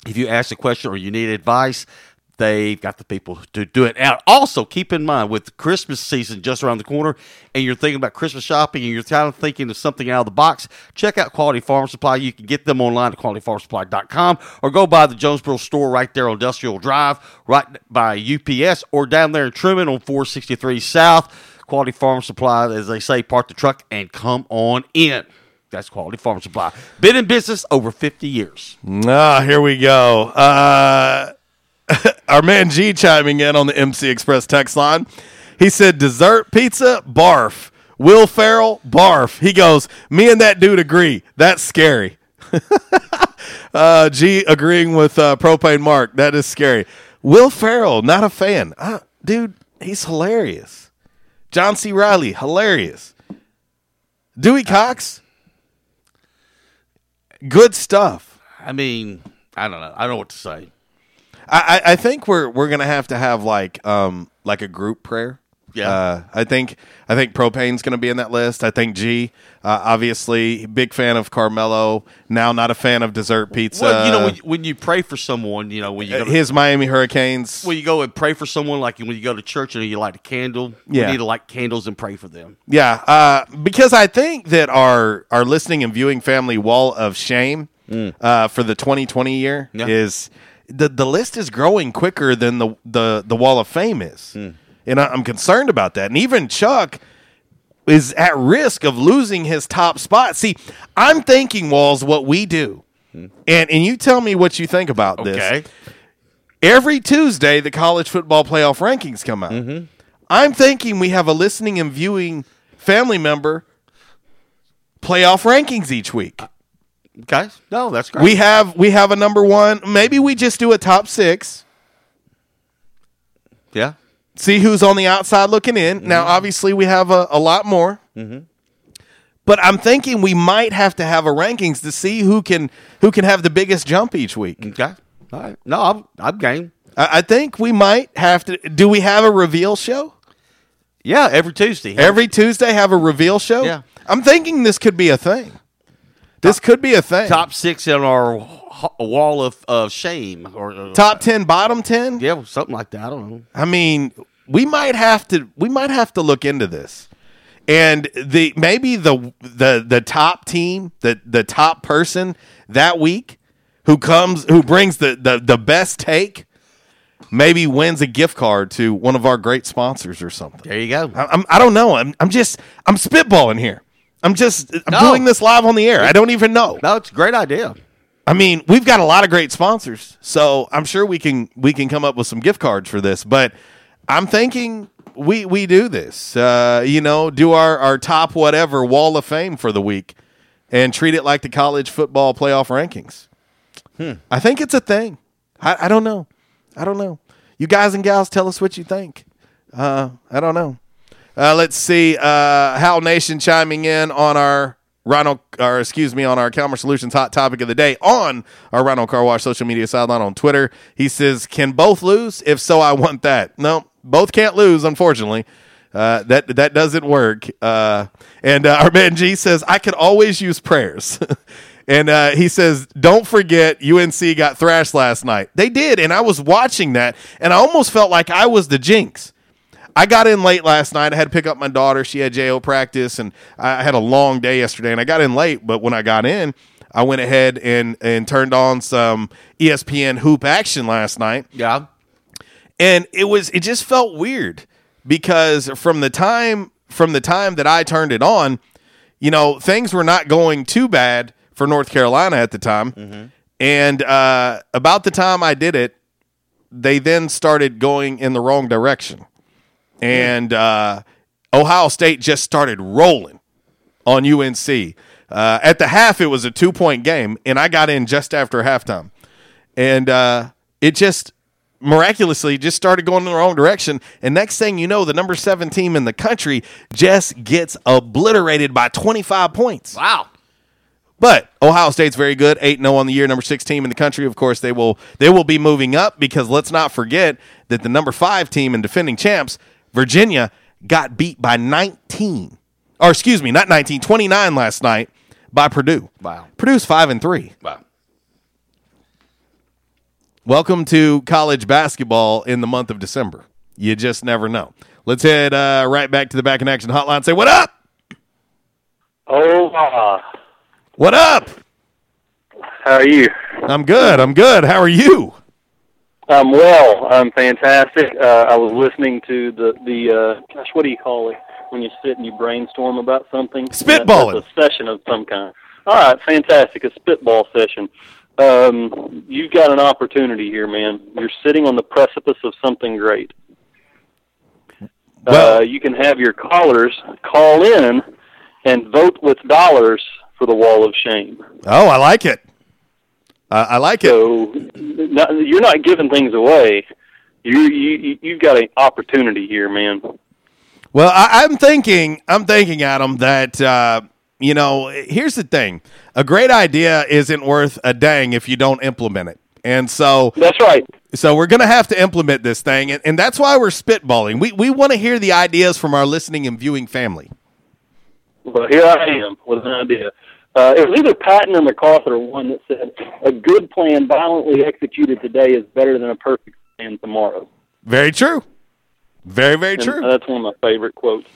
If you ask a question or you need advice, they've got the people to do it. Now, also keep in mind with Christmas season just around the corner, and you're thinking about Christmas shopping, and you're kind of thinking of something out of the box. Check out Quality Farm Supply. You can get them online at qualityfarmsupply.com, or go by the Jonesboro store right there on Industrial Drive, right by UPS, or down there in Trumann on 463 South. Quality Farm Supply, as they say, park the truck and come on in. That's Quality Farm Supply. Been in business over 50 years. Ah, here we go. Uh, our man G chiming in on the MC Express text line. He said, "Dessert pizza, barf." Will Ferrell, barf. He goes, "Me and that dude agree. That's scary." uh, G agreeing with uh, propane Mark. That is scary. Will Ferrell, not a fan. Uh, dude, he's hilarious. John C. Reilly, hilarious. Dewey Cox, good stuff. I mean, I don't know. I don't know what to say. I, I I think we're we're gonna have to have like um like a group prayer Yeah. Uh, I think I think propane's going to be in that list. I think G, uh, obviously, big fan of Carmelo. Now, not a fan of dessert pizza. Well, you know, when, when you pray for someone, you know, when you go to, his Miami Hurricanes. when you go and pray for someone, like when you go to church and you light a candle, Yeah. you need to light candles and pray for them. Yeah, uh, because I think that our our listening and viewing family wall of shame uh, for the 2020 year Yeah. is the the list is growing quicker than the the the wall of fame is, and I, I'm concerned about that. And even Chuck is at risk of losing his top spot. See, I'm thinking walls what we do, and and you tell me what you think about this. Okay. Every Tuesday, the college football playoff rankings come out. Mm-hmm. I'm thinking we have a listening and viewing family member playoff rankings each week. Guys, no, that's great. We have we have a number one. Maybe we just do a top six. yeah. See who's on the outside looking in. Now, obviously, we have a, a lot more. Mm-hmm. But I'm thinking we might have to have a rankings to see who can who can have the biggest jump each week. Okay. All right. No, I'm I'm game. I, I think we might have to. Do we have a reveal show? Yeah, every Tuesday. Every Tuesday have a reveal show. Yeah. I'm thinking this could be a thing. This could be a thing. top six in our ho- wall of, of shame or Top ten, bottom ten. Yeah, something like that. I don't know. I mean, we might have to we might have to look into this. And the maybe the the the top team, the the top person that week who comes who brings the the, the best take maybe wins a gift card to one of our great sponsors or something. There you go. I, I'm I don't know. I'm I'm just I'm spitballing here. I'm just I'm No. doing this live on the air. I don't even know. No, it's a great idea. I mean, we've got a lot of great sponsors, so I'm sure we can we can come up with some gift cards for this. But I'm thinking we we do this. Uh, you know, do our our top whatever wall of fame for the week, and treat it like the college football playoff rankings. Hmm. I think it's a thing. I, I don't know. I don't know. You guys and gals, tell us what you think. Uh, I don't know. Uh, let's see. Uh, Hal Nation chiming in on our Rhino, or excuse me, on our Calmer Solutions hot topic of the day on our Rhino Car Wash social media sideline on Twitter. He says, "Can both lose? If so, I want that." No, both can't lose. Unfortunately, uh, that that doesn't work. Uh, and uh, our man G says, "I could always use prayers." And uh, he says, "Don't forget, UNC got thrashed last night. They did, and I was watching that, and I almost felt like I was the jinx. I got in late last night. I had to pick up my daughter. She had JO practice, and I had a long day yesterday. And I got in late, but when I got in, I went ahead and and turned on some ESPN hoop action last night. Yeah. And it was it just felt weird because from the time from the time that I turned it on, you know, things were not going too bad for North Carolina at the time. And uh, about the time I did it, they then started going in the wrong direction. And uh, Ohio State just started rolling on UNC. Uh, at the half, it was a two point game, and I got in just after halftime. And uh, it just miraculously just started going in the wrong direction. And next thing you know, the number seven team in the country just gets obliterated by 25 points. Wow. But Ohio State's very good, eight 0 on the year, number six team in the country. Of course, they will they will be moving up because let's not forget that the number five team and defending champs, Virginia, got beat by 19. Or excuse me, not 19, 29 last night by Purdue. Wow. Purdue's five and three. Wow. Welcome to college basketball in the month of December. You just never know. Let's head uh, right back to the back in action hotline. Say what up? Oh, uh, What up? how are you? I'm good. I'm good. How are you? I'm well. I'm fantastic. Uh, I was listening to the the uh, gosh, what do you call it when you sit and you brainstorm about something? Spitballing. That's a session of some kind. All right, fantastic. A spitball session. Um, you've got an opportunity here, man. You're sitting on the precipice of something great. uh, you can have your callers call in and vote with dollars for the wall of shame. Oh, I like it. Uh, I like it. So not, you're not giving things away. You you you've got an opportunity here, man. Well, I, I'm thinking, I'm thinking, Adam, that uh, you know, here's the thing: a great idea isn't worth a dang if you don't implement it. And so That's right. So we're going to have to implement this thing, and, and that's why we're spitballing. We we want to hear the ideas from our listening and viewing family. Well, here I am with an idea. Uh, it was either Patton or MacArthur one that said, "A good plan violently executed today is better than a perfect plan tomorrow." Very true. Very very And true. that's one of my favorite quotes.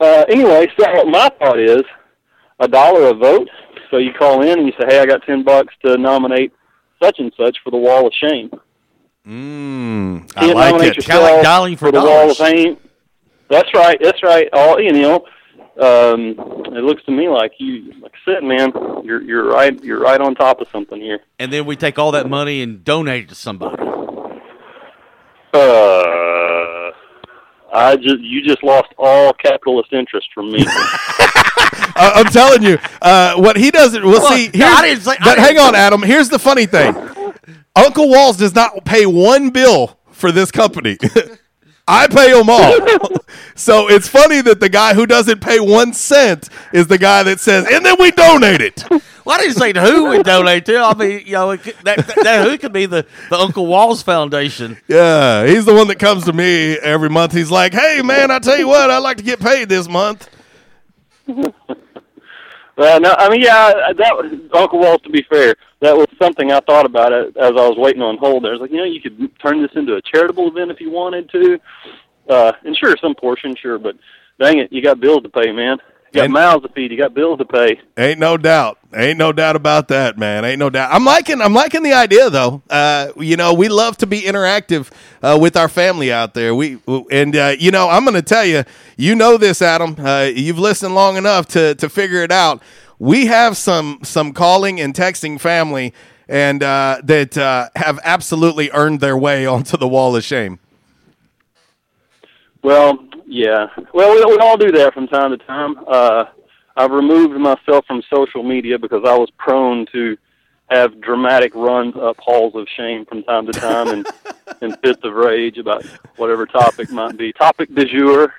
Uh, anyway, so my thought is a dollar a vote. So you call in and you say, "Hey, I got ten bucks to nominate such and such for the Wall of Shame." Mm, You I can't like nominate it. for the Wall of Fame. That's right. That's right. All you know, um, it looks to me like you, like I said, man, you're you're right. You're right on top of something here. And then we take all that money and donate it to somebody. Uh, I just you just lost all capitalist interest from me. I- I'm telling you, uh, what he doesn't. We'll Look, see. no, here's- didn't say- but hang on, Adam. Here's the funny thing: Uncle Walls does not pay one bill for this company. I pay them all. so it's funny that the guy who doesn't pay one cent is the guy that says, and then we donate it. Well, I didn't say who we donate to. I mean, you know, that, that, that who could be the, the Uncle Walls Foundation. Yeah, he's the one that comes to me every month. He's like, "Hey, man, I tell you what, I'd like to get paid this month." Well, no, I mean, yeah, that was Uncle Walls. To be fair, that was something I thought about it as I was waiting on hold. I was like, you know, you could turn this into a charitable event if you wanted to, uh, and sure, some portion, sure, but dang it, you got bills to pay, man. You got And- mouths to feed. You got bills to pay. Ain't no doubt. Ain't no doubt about that, man. Ain't no doubt. I'm liking. I'm liking the idea, though. Uh, you know, we love to be interactive uh, with our family out there. We and uh, you know, I'm going to tell you. You know this, Adam. Uh, you've listened long enough to to figure it out. We have some some calling and texting family, and uh, that uh, have absolutely earned their way onto the wall of shame. Well, yeah. Well, we, we all do that from time to time. Uh, I've removed myself from social media because I was prone to have dramatic runs up halls of shame from time to time and, and fits of rage about whatever topic might be. Topic du jour.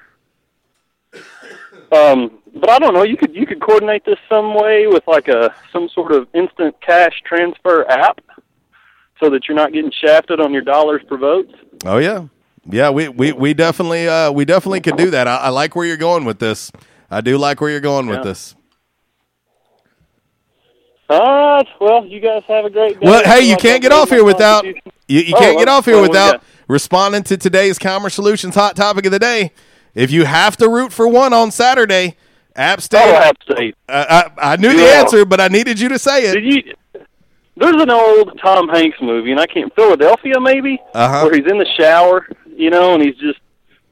Um, but I don't know. You could you could coordinate this some way with like a some sort of instant cash transfer app, so that you're not getting shafted on your dollars per vote. Oh yeah, yeah. We we, we definitely uh, we definitely could do that. I, I like where you're going with this. I do like where you're going with this. All right. Well, you guys have a great day. Well, hey, you can't get off here without you, you Oh, can't get off here without responding to today's Commerce Solutions hot topic of the day. If you have to root for one on Saturday, App State. Oh, App State. Uh, I, I knew the Yeah. answer, but I needed you to say it. Did you? There's an old Tom Hanks movie, and I can't Philadelphia maybe, Uh-huh. where he's in the shower, you know, and he's just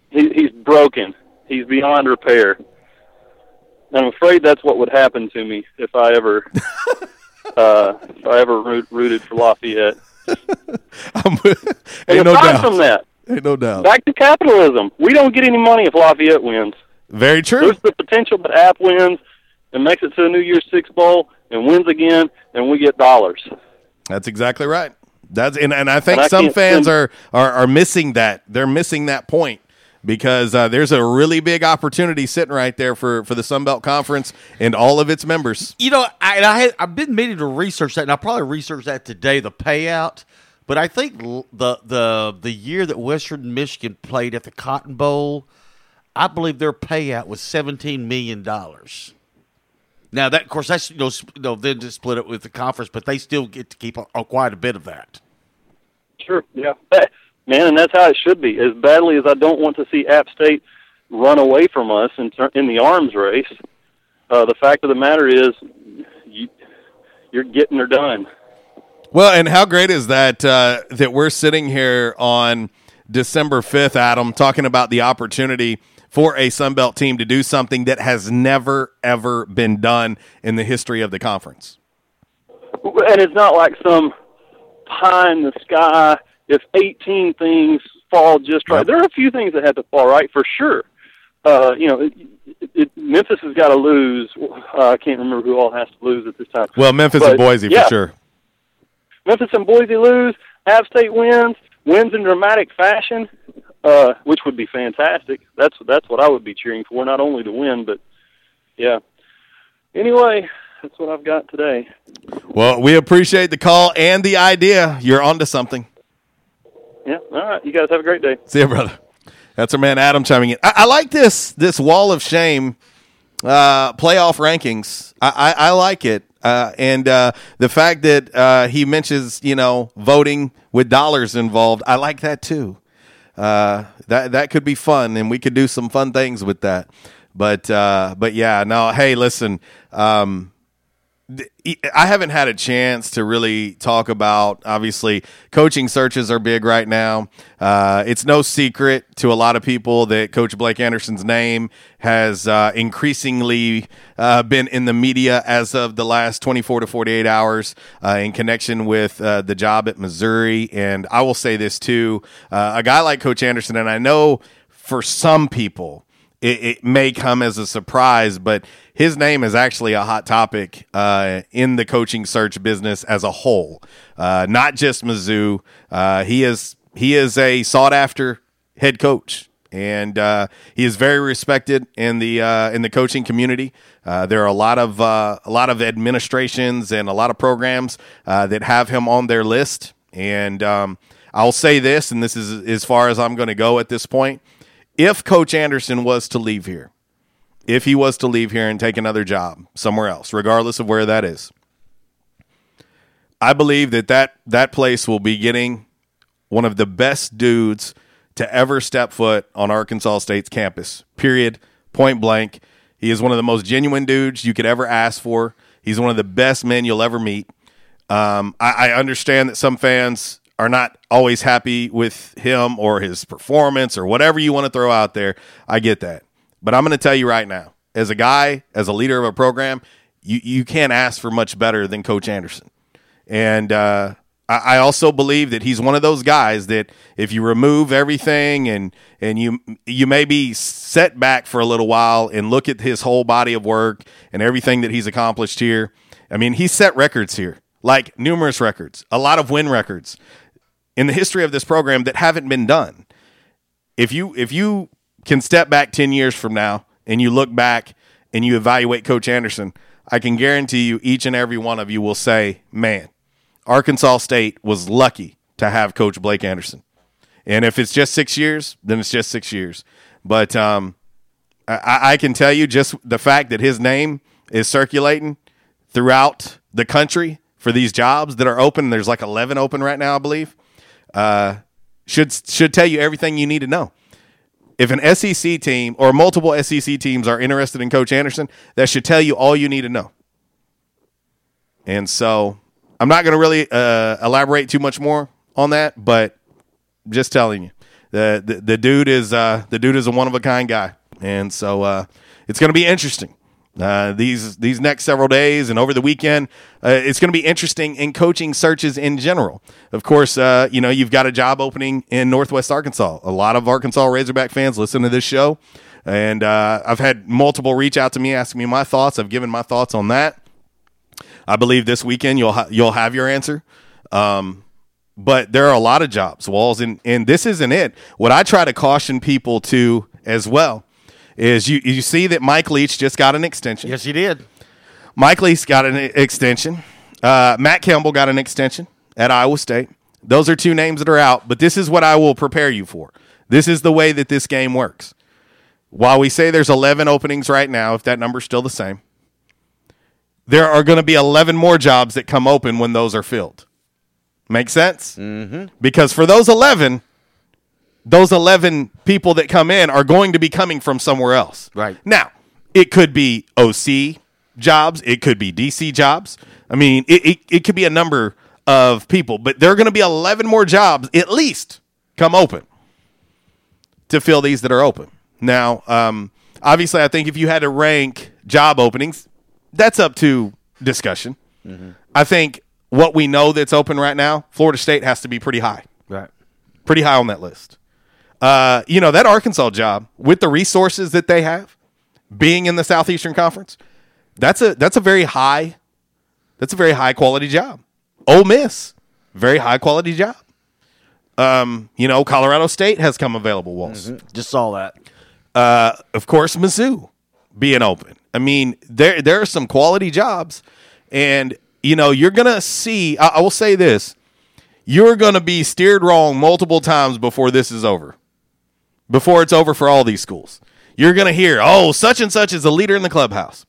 he, he's broken. He's beyond repair. And I'm afraid that's what would happen to me if I ever uh, if I ever root, rooted for Lafayette. Ain't no doubt. from that, Ain't no doubt. back to capitalism. We don't get any money if Lafayette wins. Very true. There's the potential that App wins and makes it to the New Year's Six bowl and wins again, and we get dollars. That's exactly right. That's and, and I think And I some fans stand- are, are are missing that. They're missing that point because uh, there's a really big opportunity sitting right there for for the Sun Belt Conference and all of its members. You know, I, I had, I've been meaning to research that, and I'll probably research that today, the payout. But I think the the the year that Western Michigan played at the Cotton Bowl, I believe their payout was seventeen million dollars. Now that, of course, that's you know, sp- you know then to split it with the conference, but they still get to keep a, a- quite a bit of that. Sure, yeah, man, and that's how it should be. As badly as I don't want to see App State run away from us in ter- in the arms race, uh, the fact of the matter is, you, you're getting her done. Well, and how great is that uh, that we're sitting here on December 5th, Adam, talking about the opportunity for a Sun Belt team to do something that has never ever been done in the history of the conference. and it's not like some pie in the sky. If 18 things fall just right, there are a few things that have to fall right for sure. Uh, you know, it, it, it, Memphis has got to lose. Uh, I can't remember who all has to lose at this time. Well, Memphis But, and Boise yeah, for sure. Memphis and Boise lose. App State wins. Wins in dramatic fashion, uh, which would be fantastic. That's that's what I would be cheering for. Not only to win, but yeah. Anyway, that's what I've got today. Well, we appreciate the call and the idea. You're onto something. Yeah. All right. You guys have a great day. See you, brother. That's our man Adam chiming in. I, I like this this wall of shame uh, playoff rankings. I, I, I like it, uh, and uh, the fact that uh, he mentions you know voting with dollars involved. I like that too. Uh, that that could be fun, and we could do some fun things with that. But uh, but yeah, no. Hey, listen. Um, I haven't had a chance to really talk about. Obviously, coaching searches are big right now. Uh, it's no secret to a lot of people that Coach Blake Anderson's name has uh, increasingly uh, been in the media as of the last 24 to 48 hours uh, in connection with uh, the job at Missouri. And I will say this too uh, a guy like Coach Anderson, and I know for some people, it, it, may come as a surprise, but his name is actually a hot topic uh, in the coaching search business as a whole, uh, not just Mizzou. Uh, he is he is a sought after head coach, and uh, he is very respected in the uh, in the coaching community. Uh, there are a lot of a lot of administrations and a lot of programs that have him on their list, and um, I'll say this, and this is as far as I'm going to go at this point if Coach Anderson was to leave here, if he was to leave here and take another job somewhere else, regardless of where that is, I believe that that, that place will be getting one of the best dudes to ever step foot on Arkansas State's campus, period, point blank. He is one of the most genuine dudes you could ever ask for. He's one of the best men you'll ever meet. Um, I, I understand that some fans are not always happy with him or his performance or whatever you want to throw out there. I get that. But I'm going to tell you right now, as a guy, as a leader of a program, you, you can't ask for much better than Coach Anderson. And uh, I, I also believe that he's one of those guys that if you remove everything and and you you may be set back for a little while and look at his whole body of work and everything that he's accomplished here. I mean, he set records here, like numerous records, a lot of win records in the history of this program that haven't been done. If you if you can step back 10 years from now and you look back and you evaluate Coach Anderson, I can guarantee you each and every one of you will say, "Man, Arkansas State was lucky to have Coach Blake Anderson." And if it's just six years, then it's just six years. But um, I, I can tell you just the fact that his name is circulating throughout the country for these jobs that are open. There's like 11 open right now, I believe uh, should should tell you everything you need to know. If an SEC team or multiple SEC teams are interested in Coach Anderson, that should tell you all you need to know. And so, I'm not going to really uh, elaborate too much more on that, but just telling you, the the, the dude is uh, the dude is a one of a kind guy, and so uh, it's going to be interesting. Uh, these these next several days and over the weekend, uh, it's going to be interesting in coaching searches in general. Of course, uh, you know you've got a job opening in Northwest Arkansas. A lot of Arkansas Razorback fans listen to this show, and uh, I've had multiple reach out to me asking me my thoughts. I've given my thoughts on that. I believe this weekend you'll ha- you'll have your answer. Um, but there are a lot of jobs, walls, and and this isn't it. What I try to caution people to as well is you you see that Mike Leach just got an extension. Yes, he did. Mike Leach got an extension. Uh, Matt Campbell got an extension at Iowa State. Those are two names that are out, but this is what I will prepare you for. This is the way that this game works. While we say there's 11 openings right now, if that number's still the same, there are going to be 11 more jobs that come open when those are filled. Make sense? Mm-hmm. Because for those 11, those 11 people that come in are going to be coming from somewhere else. Right. Now, it could be OC jobs, it could be DC jobs. I mean, it, it, it could be a number of people, but there are going to be 11 more jobs at least come open to fill these that are open. Now, um, obviously, I think if you had to rank job openings, that's up to discussion. Mm-hmm. I think what we know that's open right now, Florida State has to be pretty high. Right. Pretty high on that list. Uh, you know, that Arkansas job with the resources that they have, being in the Southeastern Conference, that's a that's a very high that's a very high quality job. Ole Miss, very high quality job. Um, you know, Colorado State has come available. Walls Mhm. Just saw that. Uh, of course, Mizzou, being open. I mean, there there are some quality jobs, and you know you're gonna see. I, I will say this: you're gonna be steered wrong multiple times before this is over. Before it's over for all these schools, you're gonna hear, "Oh, such and such is a leader in the clubhouse."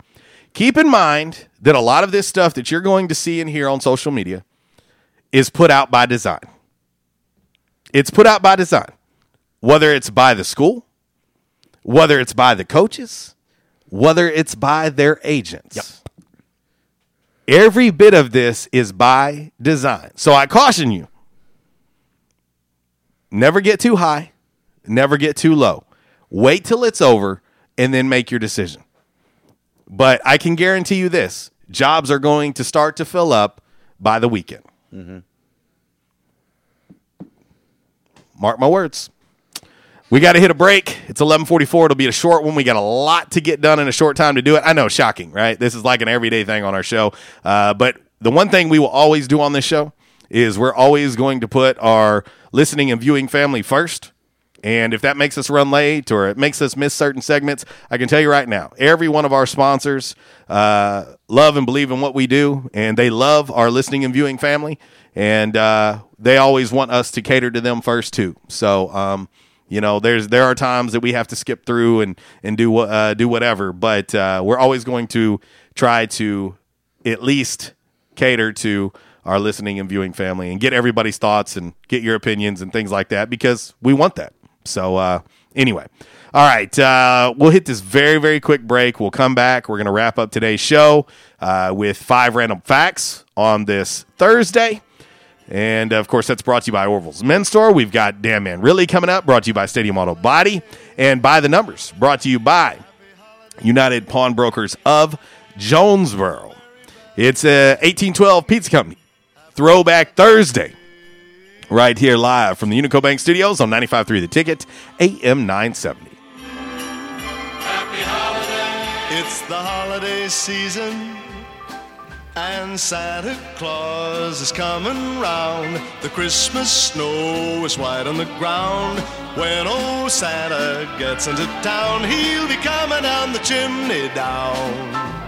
Keep in mind that a lot of this stuff that you're going to see and hear on social media is put out by design. It's put out by design, whether it's by the school, whether it's by the coaches, whether it's by their agents. Every bit of this is by design. So I caution you never get too high, never get too low. Wait till it's over and then make your decision. But I can guarantee you this jobs are going to start to fill up by the weekend. Mm-hmm. Mark my words. We got to hit a break. It's 11:44. It'll be a short one. We got a lot to get done in a short time to do it. I know, shocking, right? This is like an everyday thing on our show. Uh, but the one thing we will always do on this show is we're always going to put our listening and viewing family first. And if that makes us run late or it makes us miss certain segments, I can tell you right now, every one of our sponsors uh, love and believe in what we do, and they love our listening and viewing family, and uh, they always want us to cater to them first too. So, um, you know, there's there are times that we have to skip through and and do uh, do whatever, but uh, we're always going to try to at least cater to our listening and viewing family and get everybody's thoughts and get your opinions and things like that because we want that. So uh, anyway, all right, uh, we'll hit this very very quick break. We'll come back. We're going to wrap up today's show uh, with five random facts on this Thursday. And of course, that's brought to you by Orville's Men's Store. We've got Damn Man Really coming up, brought to you by Stadium Auto Body. And by the numbers, brought to you by United Pawnbrokers of Jonesboro. It's a 1812 Pizza Company Throwback Thursday. Right here live from the Unico Bank Studios on 95.3 The Ticket, AM 970. It's the holiday season, and Santa Claus is coming round. The Christmas snow is white on the ground. When old Santa gets into town, he'll be coming down the chimney down.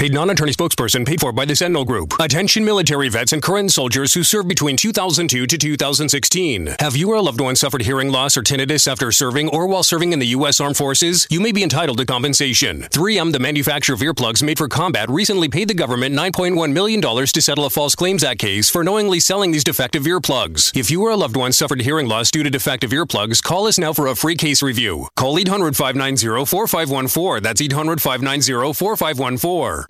Paid non-attorney spokesperson paid for by the Sentinel Group. Attention military vets and current soldiers who served between 2002 to 2016. Have you or a loved one suffered hearing loss or tinnitus after serving or while serving in the U.S. Armed Forces? You may be entitled to compensation. 3M, the manufacturer of earplugs made for combat, recently paid the government $9.1 million to settle a False Claims Act case for knowingly selling these defective earplugs. If you or a loved one suffered hearing loss due to defective earplugs, call us now for a free case review. Call 800 590 4514. That's 800 590 4514.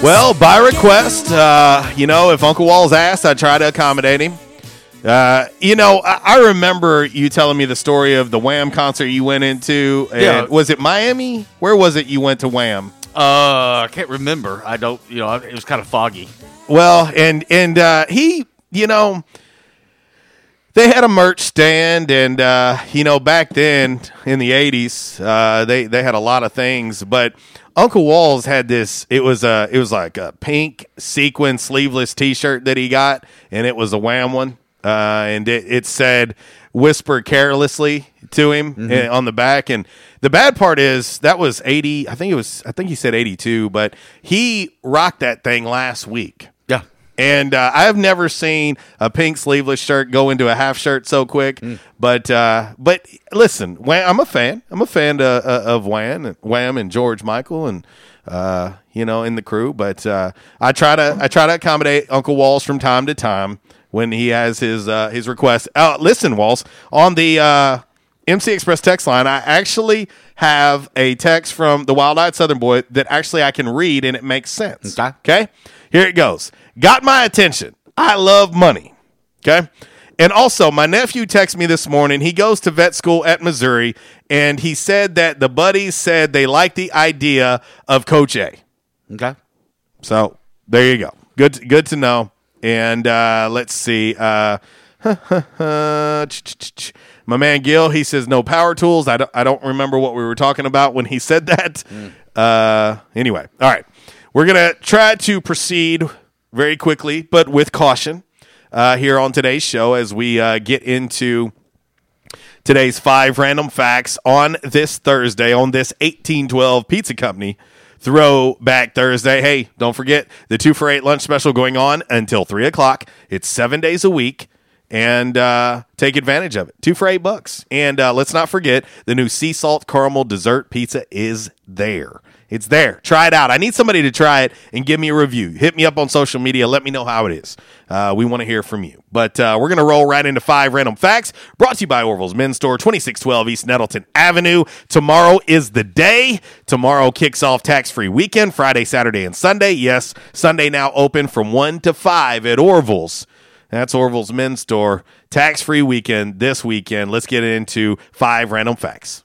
Well, by request, uh, you know, if Uncle Walls asked, I try to accommodate him. Uh, you know, I, I remember you telling me the story of the Wham concert you went into. And Yeah. Was it Miami? Where was it you went to Wham? Uh, I can't remember. I don't. You know, it was kind of foggy. Well, and and uh, he, you know, they had a merch stand, and uh, you know, back then in the '80s, uh, they they had a lot of things, but Uncle Walls had this. It was a, it was like a pink sequin sleeveless T-shirt that he got, and it was a Wham one, uh, and it, it said "Whisper carelessly" to him eh, on the back, and the bad part is that was 80 i think it was i think he said 82 but he rocked that thing last week. And uh, I've never seen a pink sleeveless shirt go into a half shirt so quick. But uh, but listen, Wham, I'm a fan. I'm a fan uh, uh, of Wham, Wham, and George Michael, and uh, you know, in the crew. But uh, I try to I try to accommodate Uncle Walls from time to time when he has his uh, his requests. Uh, listen, Walls on the. MC Express text line, I actually have a text from the Wild Eyed Southern Boy that actually I can read and it makes sense. Okay. Here it goes. Got my attention. I love money. Okay. And also, my nephew texted me this morning. He goes to vet school at Missouri, and he said that the buddies said they like the idea of Coach A. Okay. So there you go. Good, good to know. And uh, let's see. Uh, my man Gil, he says no power tools. I don't, I don't remember what we were talking about when he said that. Uh, anyway, all right. We're going to try to proceed very quickly, but with caution uh, here on today's show as we uh, get into today's five random facts on this Thursday, on this 1812 Pizza Company Throwback Thursday. Hey, don't forget the two for eight lunch special going on until three o'clock. It's seven days a week. And uh, take advantage of it. Two for eight bucks. And uh, let's not forget the new sea salt caramel dessert pizza is there. It's there. Try it out. I need somebody to try it and give me a review. Hit me up on social media. Let me know how it is. Uh, we want to hear from you. But uh, we're going to roll right into five random facts brought to you by Orville's Men's Store, 2612 East Nettleton Avenue. Tomorrow is the day. Tomorrow kicks off tax free weekend, Friday, Saturday, and Sunday. Yes, Sunday now open from 1 to 5 at Orville's. That's Orville's Men's Store. Tax free weekend this weekend. Let's get into five random facts.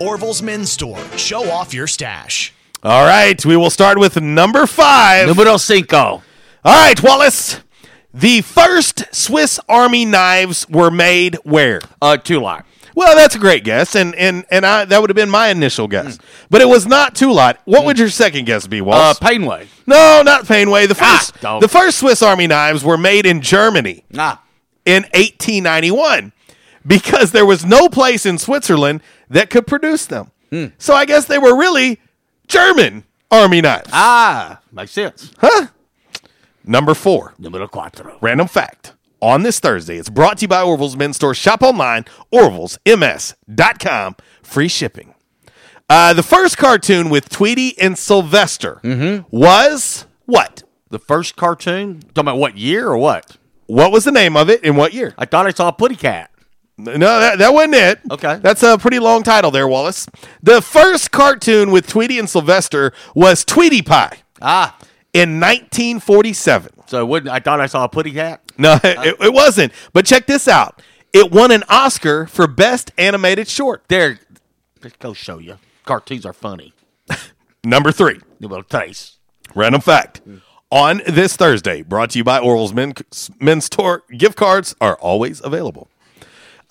Orville's Men's Store. Show off your stash. All right, we will start with number five. Numero cinco. All right, Wallace. The first Swiss Army knives were made where? Uh, Tulot. Well, that's a great guess, and and and I that would have been my initial guess, but it was not Tulot. What would your second guess be, Uh, Wallace? Painway. no, not Painway. The first dog. the first Swiss Army knives were made in Germany Ah. in 1891 because there was no place in Switzerland that could produce them. So I guess they were really German Army knives. Ah, makes sense. Huh? Number four. Numero cuatro. Random fact. On this Thursday, it's brought to you by Orville's Men's Store. Shop online, orvillesms.com. Free shipping. Uh, the first cartoon with Tweety and Sylvester was what? The first cartoon? Talking about what year or what? What was the name of it and what year? I thought I saw a Putty Cat. No, that, that wasn't it. Okay. That's a pretty long title there, Wallace. The first cartoon with Tweety and Sylvester was Tweety Pie Ah. in 1947. So it wouldn't I thought I saw a Putty Cat? No, it, it wasn't. But check this out. It won an Oscar for Best Animated Short. There. Let's go show you. Cartoons are funny. Number three. Numero tres. Random fact. On this Thursday, brought to you by Orville's Men, Men's Store, gift cards are always available.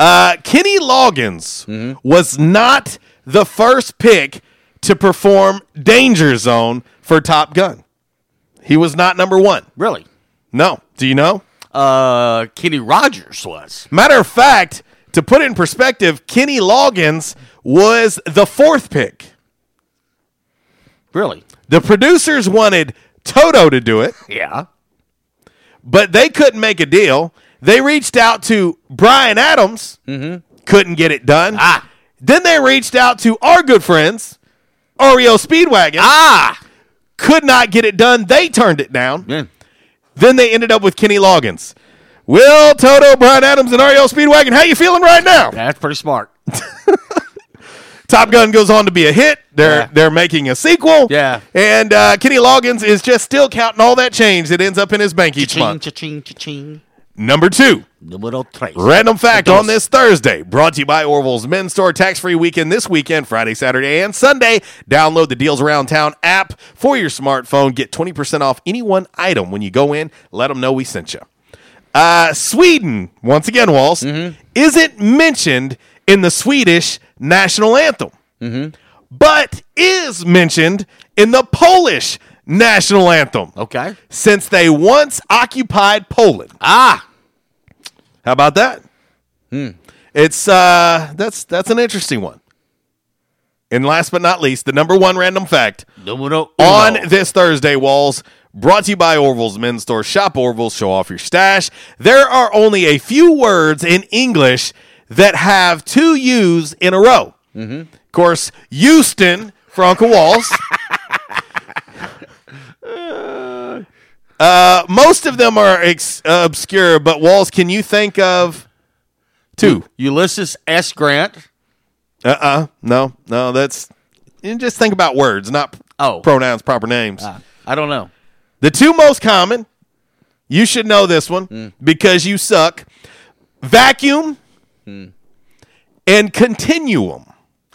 Uh, Kenny Loggins was not the first pick to perform Danger Zone for Top Gun. He was not number one. Really? No. Do you know? Uh Kenny Rogers was. Matter of fact, to put it in perspective, Kenny Loggins was the fourth pick. Really? The producers wanted Toto to do it. Yeah. but they couldn't make a deal. They reached out to Bryan Adams, couldn't get it done. Ah. Then they reached out to our good friends, REO Speedwagon. Ah. Could not get it done. They turned it down. Yeah. Then they ended up with Kenny Loggins. Will Toto, Bryan Adams, and REO Speedwagon, how you feeling right now? That's pretty smart. Top Gun goes on to be a hit. They're Yeah. they're making a sequel. Yeah. And uh, Kenny Loggins is just still counting all that change that ends up in his bank each Cha-ching, month. cha-ching, cha-ching. Number two. Numero tres. Random fact on this Thursday, brought to you by Orville's Men's Store. Tax free weekend this weekend, Friday, Saturday, and Sunday. Download the Deals Around Town app for your smartphone. Get 20% off any one item when you go in. Let them know we sent you. Uh, Sweden, once again, Walls, isn't mentioned in the Swedish national anthem, but is mentioned in the Polish national anthem Okay. since they once occupied Poland. Ah. How about that? Hmm. It's uh that's that's an interesting one. And last but not least, the number one random fact Numero on uno. this Thursday, Walls, brought to you by Orville's Men's Store. Shop Orville's, show off your stash. There are only a few words in English that have two U's in a row. Mm-hmm. Of course, Houston for Uncle Walls. uh, most of them are ex- uh, obscure, but Walls, can you think of two? Ulysses S. Grant. Uh uh No, no, that's. You just think about words, not Oh. pronouns, proper names. Ah, I don't know. The two most common, you should know this one Hmm. because you suck vacuum Hmm. and continuum.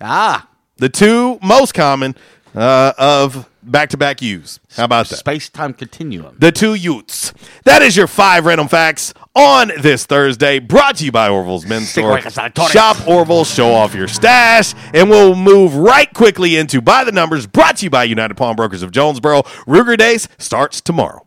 Ah. The two most common uh, of back to back use. How about that? Space time continuum. The two Utes. That is your five random facts on this Thursday, brought to you by Orville's Men's Store. like a Sartorius. Shop Orville, show off your stash, and we'll move right quickly into By the Numbers, brought to you by United Pawnbrokers of Jonesboro. Ruger Days starts tomorrow.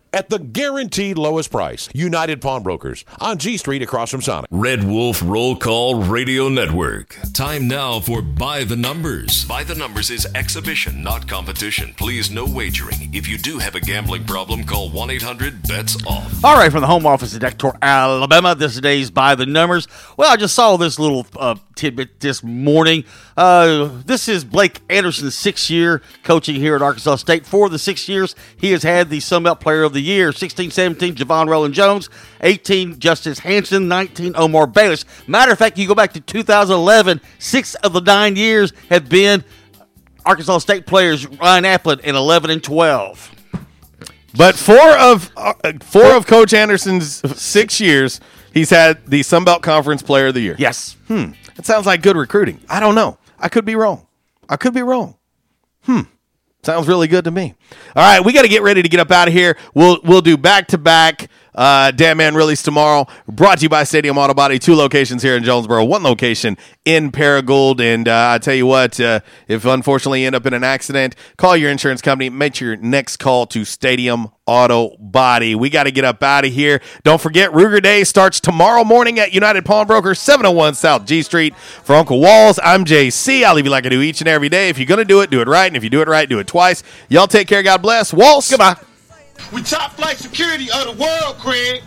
at the guaranteed lowest price. United Pawnbrokers on G Street across from Sonic. Red Wolf Roll Call Radio Network. Time now for By the Numbers. By the Numbers is exhibition, not competition. Please, no wagering. If you do have a gambling problem, call 1 800 BETS OFF. All right, from the home office in Decatur, Alabama, this is Days by the Numbers. Well, I just saw this little uh, tidbit this morning. Uh, this is Blake Anderson's sixth year coaching here at Arkansas State. For the six years, he has had the Sunbelt Player of the Year 16 17, Ja'Von Rolland-Jones, 18, Justice Hansen, 19, Omar Bayless. Matter of fact, you go back to 2011, six of the nine years have been Arkansas State players, Ryan Aplin, in 11 and 12. But four of uh, four of Coach Anderson's six years, he's had the Sun Belt Conference Player of the Year. Yes. Hmm. That sounds like good recruiting. I don't know. I could be wrong. I could be wrong. Hmm. Sounds really good to me. All right, we got to get ready to get up out of here. We'll we'll do back to back. Uh, Damn Man release tomorrow. Brought to you by Stadium Auto Body. Two locations here in Jonesboro, one location in Paragould. And uh, I tell you what, uh, if unfortunately you end up in an accident, call your insurance company. Make your next call to Stadium Auto Body. We got to get up out of here. Don't forget, Ruger Day starts tomorrow morning at United Pawnbroker, 701 South G Street. For Uncle Walls, I'm JC. I'll leave you like I do each and every day. If you're going to do it, do it right. And if you do it right, do it twice. Y'all take care. God bless. Walls, goodbye. We top flight security of the world, Craig.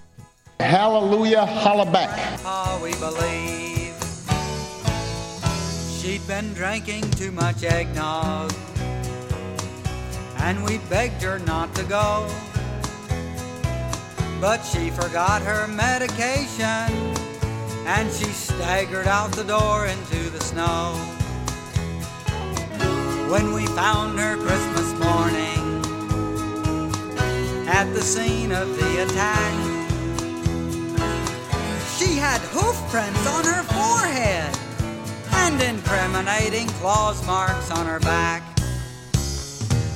Hallelujah, holla back. Oh, we believe she'd been drinking too much eggnog, and we begged her not to go. But she forgot her medication, and she staggered out the door into the snow. When we found her Christmas morning at the scene of the attack. She had hoof prints on her forehead and incriminating claws marks on her back.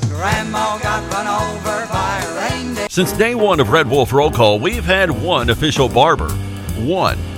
Grandma got run over by a reindeer. Since day one of Red Wolf Roll Call, we've had one official barber. One.